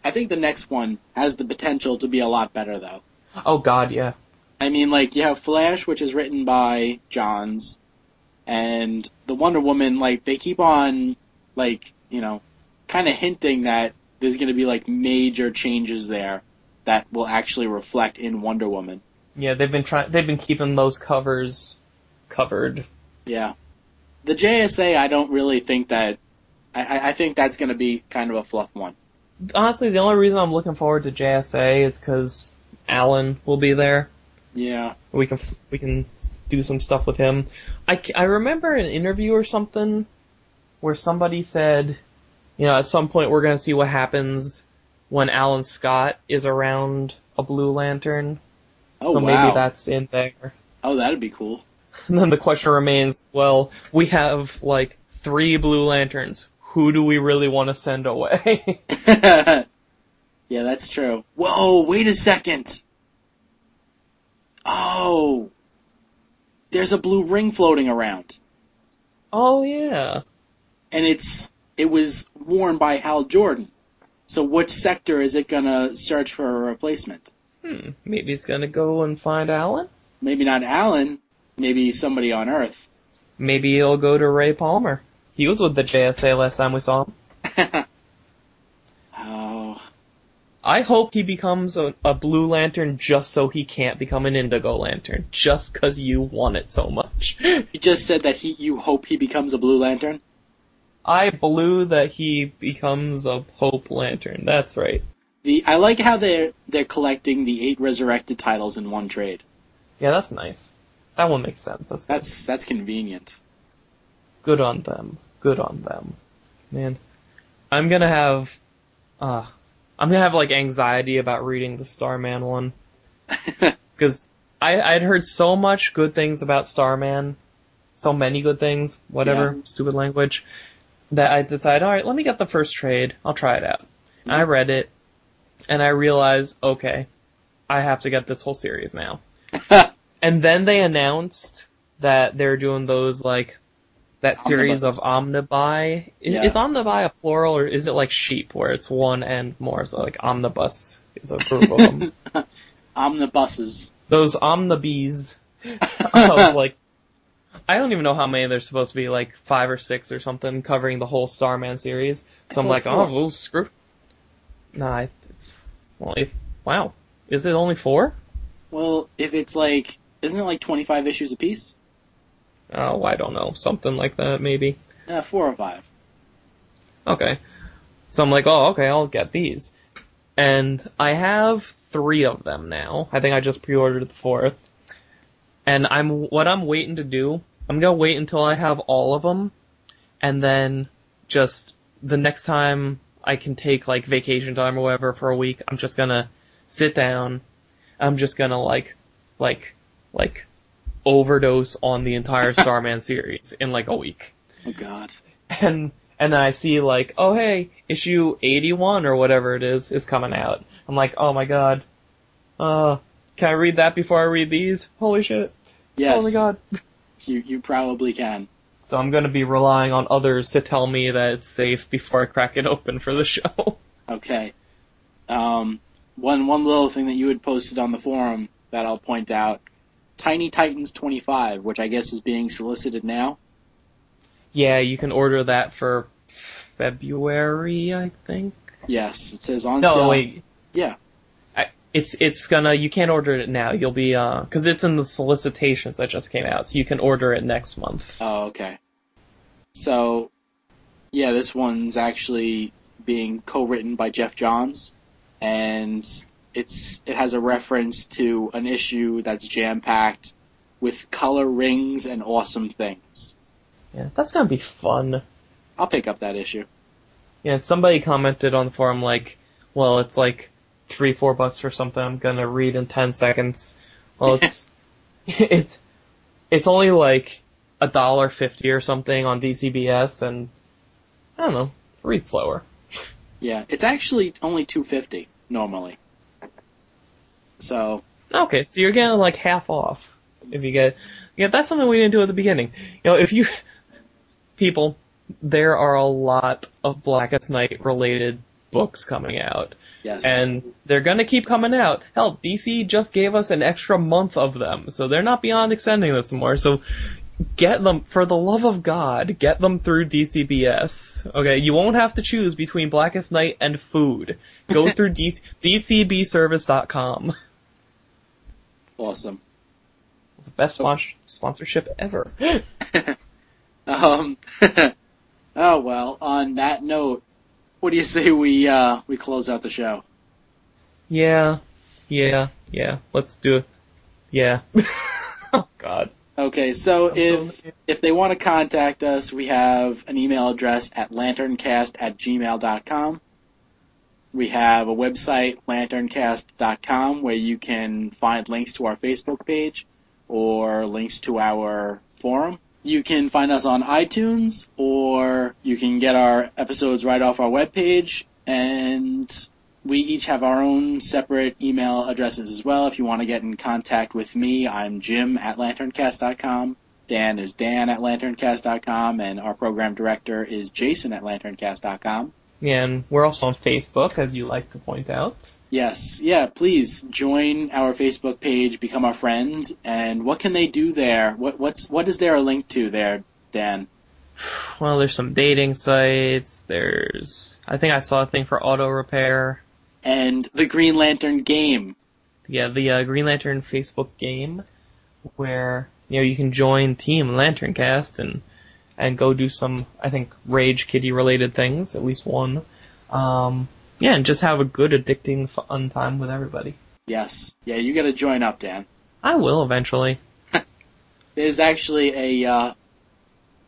I think the next one has the potential to be a lot better though. Oh God, yeah. I mean, like you have Flash, which is written by Johns, and the Wonder Woman. Like they keep on, like you know, kind of hinting that there's going to be like major changes there that will actually reflect in Wonder Woman. Yeah, they've been trying. They've been keeping those covers covered. Yeah, the JSA. I don't really think that. I, I- I think that's going to be kind of a fluff one. Honestly, the only reason I'm looking forward to JSA is because Alan will be there. Yeah. We can we can do some stuff with him. I, I remember an interview or something where somebody said, you know, at some point we're gonna see what happens when Alan Scott is around a Blue Lantern. Oh so wow. maybe that's in there. Oh, that'd be cool. [LAUGHS] And then the question remains, well, we have like three Blue Lanterns. Who do we really want to send away? [LAUGHS] [LAUGHS] yeah, that's true. Whoa, wait a second. Oh. There's a blue ring floating around. oh yeah. And it's it was worn by Hal Jordan. So which sector is it gonna search for a replacement? Hmm, maybe he's gonna go and find Alan? Maybe not Alan, maybe somebody on Earth. Maybe he'll go to Ray Palmer. He was with the JSA last time we saw him. [LAUGHS] oh. I hope he becomes a, a Blue Lantern just so he can't become an Indigo Lantern, just 'cause you want it so much. [LAUGHS] You just said that he you hope he becomes a blue lantern? I blew that he becomes a Hope Lantern. That's right. The I like how they're they're collecting the eight resurrected titles in one trade. Yeah, that's nice. That one makes sense. That's. That's that's convenient. good on them. Good on them. Man, I'm gonna have, uh, I'm gonna have like anxiety about reading the Starman one [LAUGHS] because I I'd heard so much good things about Starman, so many good things, whatever Yeah. stupid language, that I decided, all right, let me get the first trade. I'll try it out. I read it, and I realized, okay, I have to get this whole series now. [LAUGHS] And then they announced that they're doing those like that series of omnibuy. Is, Yeah. is omnibuy a plural or is it like sheep where it's one and more? So like omnibus is a group of them. [LAUGHS] Omnibuses. Those omnibes [LAUGHS] of like I don't even know how many there's supposed to be, like five or six or something, covering the whole Starman series. So I'm oh, like, four. oh, well, screw. Nah, I, well, if, wow, is it only four? Well, if it's like, isn't it like 25 issues apiece? Oh, I don't know, something like that maybe. Uh, four or five. Okay. So I'm like, oh, okay, I'll get these. And I have three of them now. I think I just pre-ordered the fourth. And I'm, what I'm waiting to do, I'm gonna wait until I have all of them, and then just, the next time I can take like vacation time or whatever for a week, I'm just gonna sit down, I'm just gonna like, like, like, overdose on the entire [LAUGHS] Starman series in like a week Oh god. and and then I see like, oh hey, issue 81 or whatever it is is coming out. I'm like, oh my god, uh, can I read that before I read these? Holy shit! Yes. Oh my god! You you probably can. So I'm gonna be relying on others to tell me that it's safe before I crack it open for the [LAUGHS] show. Okay. Um, one one little thing that you had posted on the forum that I'll point out: Tiny Titans 25, which I guess is being solicited now. yeah, you can order that for February, I think. Yes, it says on No, sale. wait. Yeah. I, it's it's gonna you can't order it now. You'll be uh because it's in the solicitations that just came out, so you can order it next month. Oh, okay. So, yeah, this one's actually being co-written by Geoff Johns, and it's it has a reference to an issue that's jam-packed with color rings and awesome things. Yeah, that's gonna be fun. I'll pick up that issue. Yeah, somebody commented on the forum like, well, it's like three, four bucks for something I'm gonna read in ten seconds. Well, it's, [LAUGHS] it's, it's only like a dollar fifty or something on DCBS, and I don't know, read slower. Yeah, it's actually only two fifty normally. So Okay, so you're getting like half off if you get. Yeah, that's something we didn't do at the beginning. You know, if you people, there are a lot of Blackest Night related books coming out. yes, And they're gonna keep coming out. Hell, DC just gave us an extra month of them, so they're not beyond extending this more. So get them, for the love of God, get them through DCBS. Okay, you won't have to choose between Blackest Night and food. Go [LAUGHS] through DC, DCBService.com. awesome. It's the best sponsor, sponsorship ever. [LAUGHS] [LAUGHS] Um, [LAUGHS] oh well. On that note, what do you say we uh we close out the show? yeah, yeah, yeah. Let's do it. Yeah. oh God. Okay, so I'm so- if if they want to contact us, we have an email address at lanterncast at gmail.com. We have a website, lanterncast.com, where you can find links to our Facebook page or links to our forum. You can find us on iTunes, or you can get our episodes right off our webpage, and we each have our own separate email addresses as well. If you want to get in contact with me, I'm Jim at lanterncast.com. Dan is Dan at lanterncast.com, and our program director is Jason at lanterncast.com. And we're also on Facebook, as you like to point out. Yes, yeah, please join our Facebook page, become our friend, and what can they do there? What what's what is there a link to there, Dan? Well, there's some dating sites. There's, I think I saw a thing for auto repair. And the Green Lantern game. Yeah, the uh, Green Lantern Facebook game, where you know you can join Team LanternCast and and go do some, I think, Rage Kitty related things, at least one. Um, yeah, and just have a good, addicting, fun time with everybody. Yes, yeah, you got to join up, Dan. I will eventually. [LAUGHS] There's actually a uh,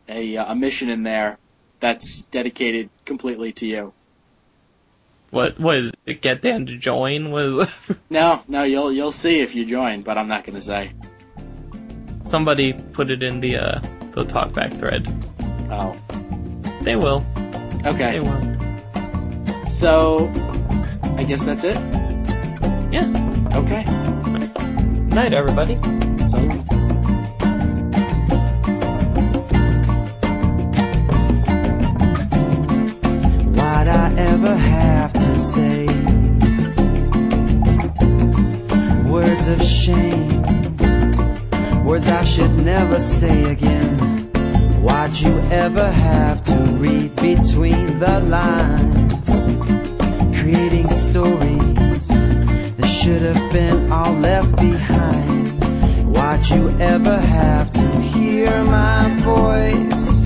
a uh, a mission in there that's dedicated completely to you. What was it? Get Dan to join? Was [LAUGHS] No, no, you'll you'll see if you join, but I'm not to say. somebody put it in the uh, the talkback thread? Oh, They will. okay. They will. So, I guess that's it. Yeah. Okay. Night, everybody. So. Why'd I ever have to say words of shame? Words I should never say again. Why'd you ever have to read between the lines? Creating stories that should have been all left behind. Why'd you ever have to hear my voice?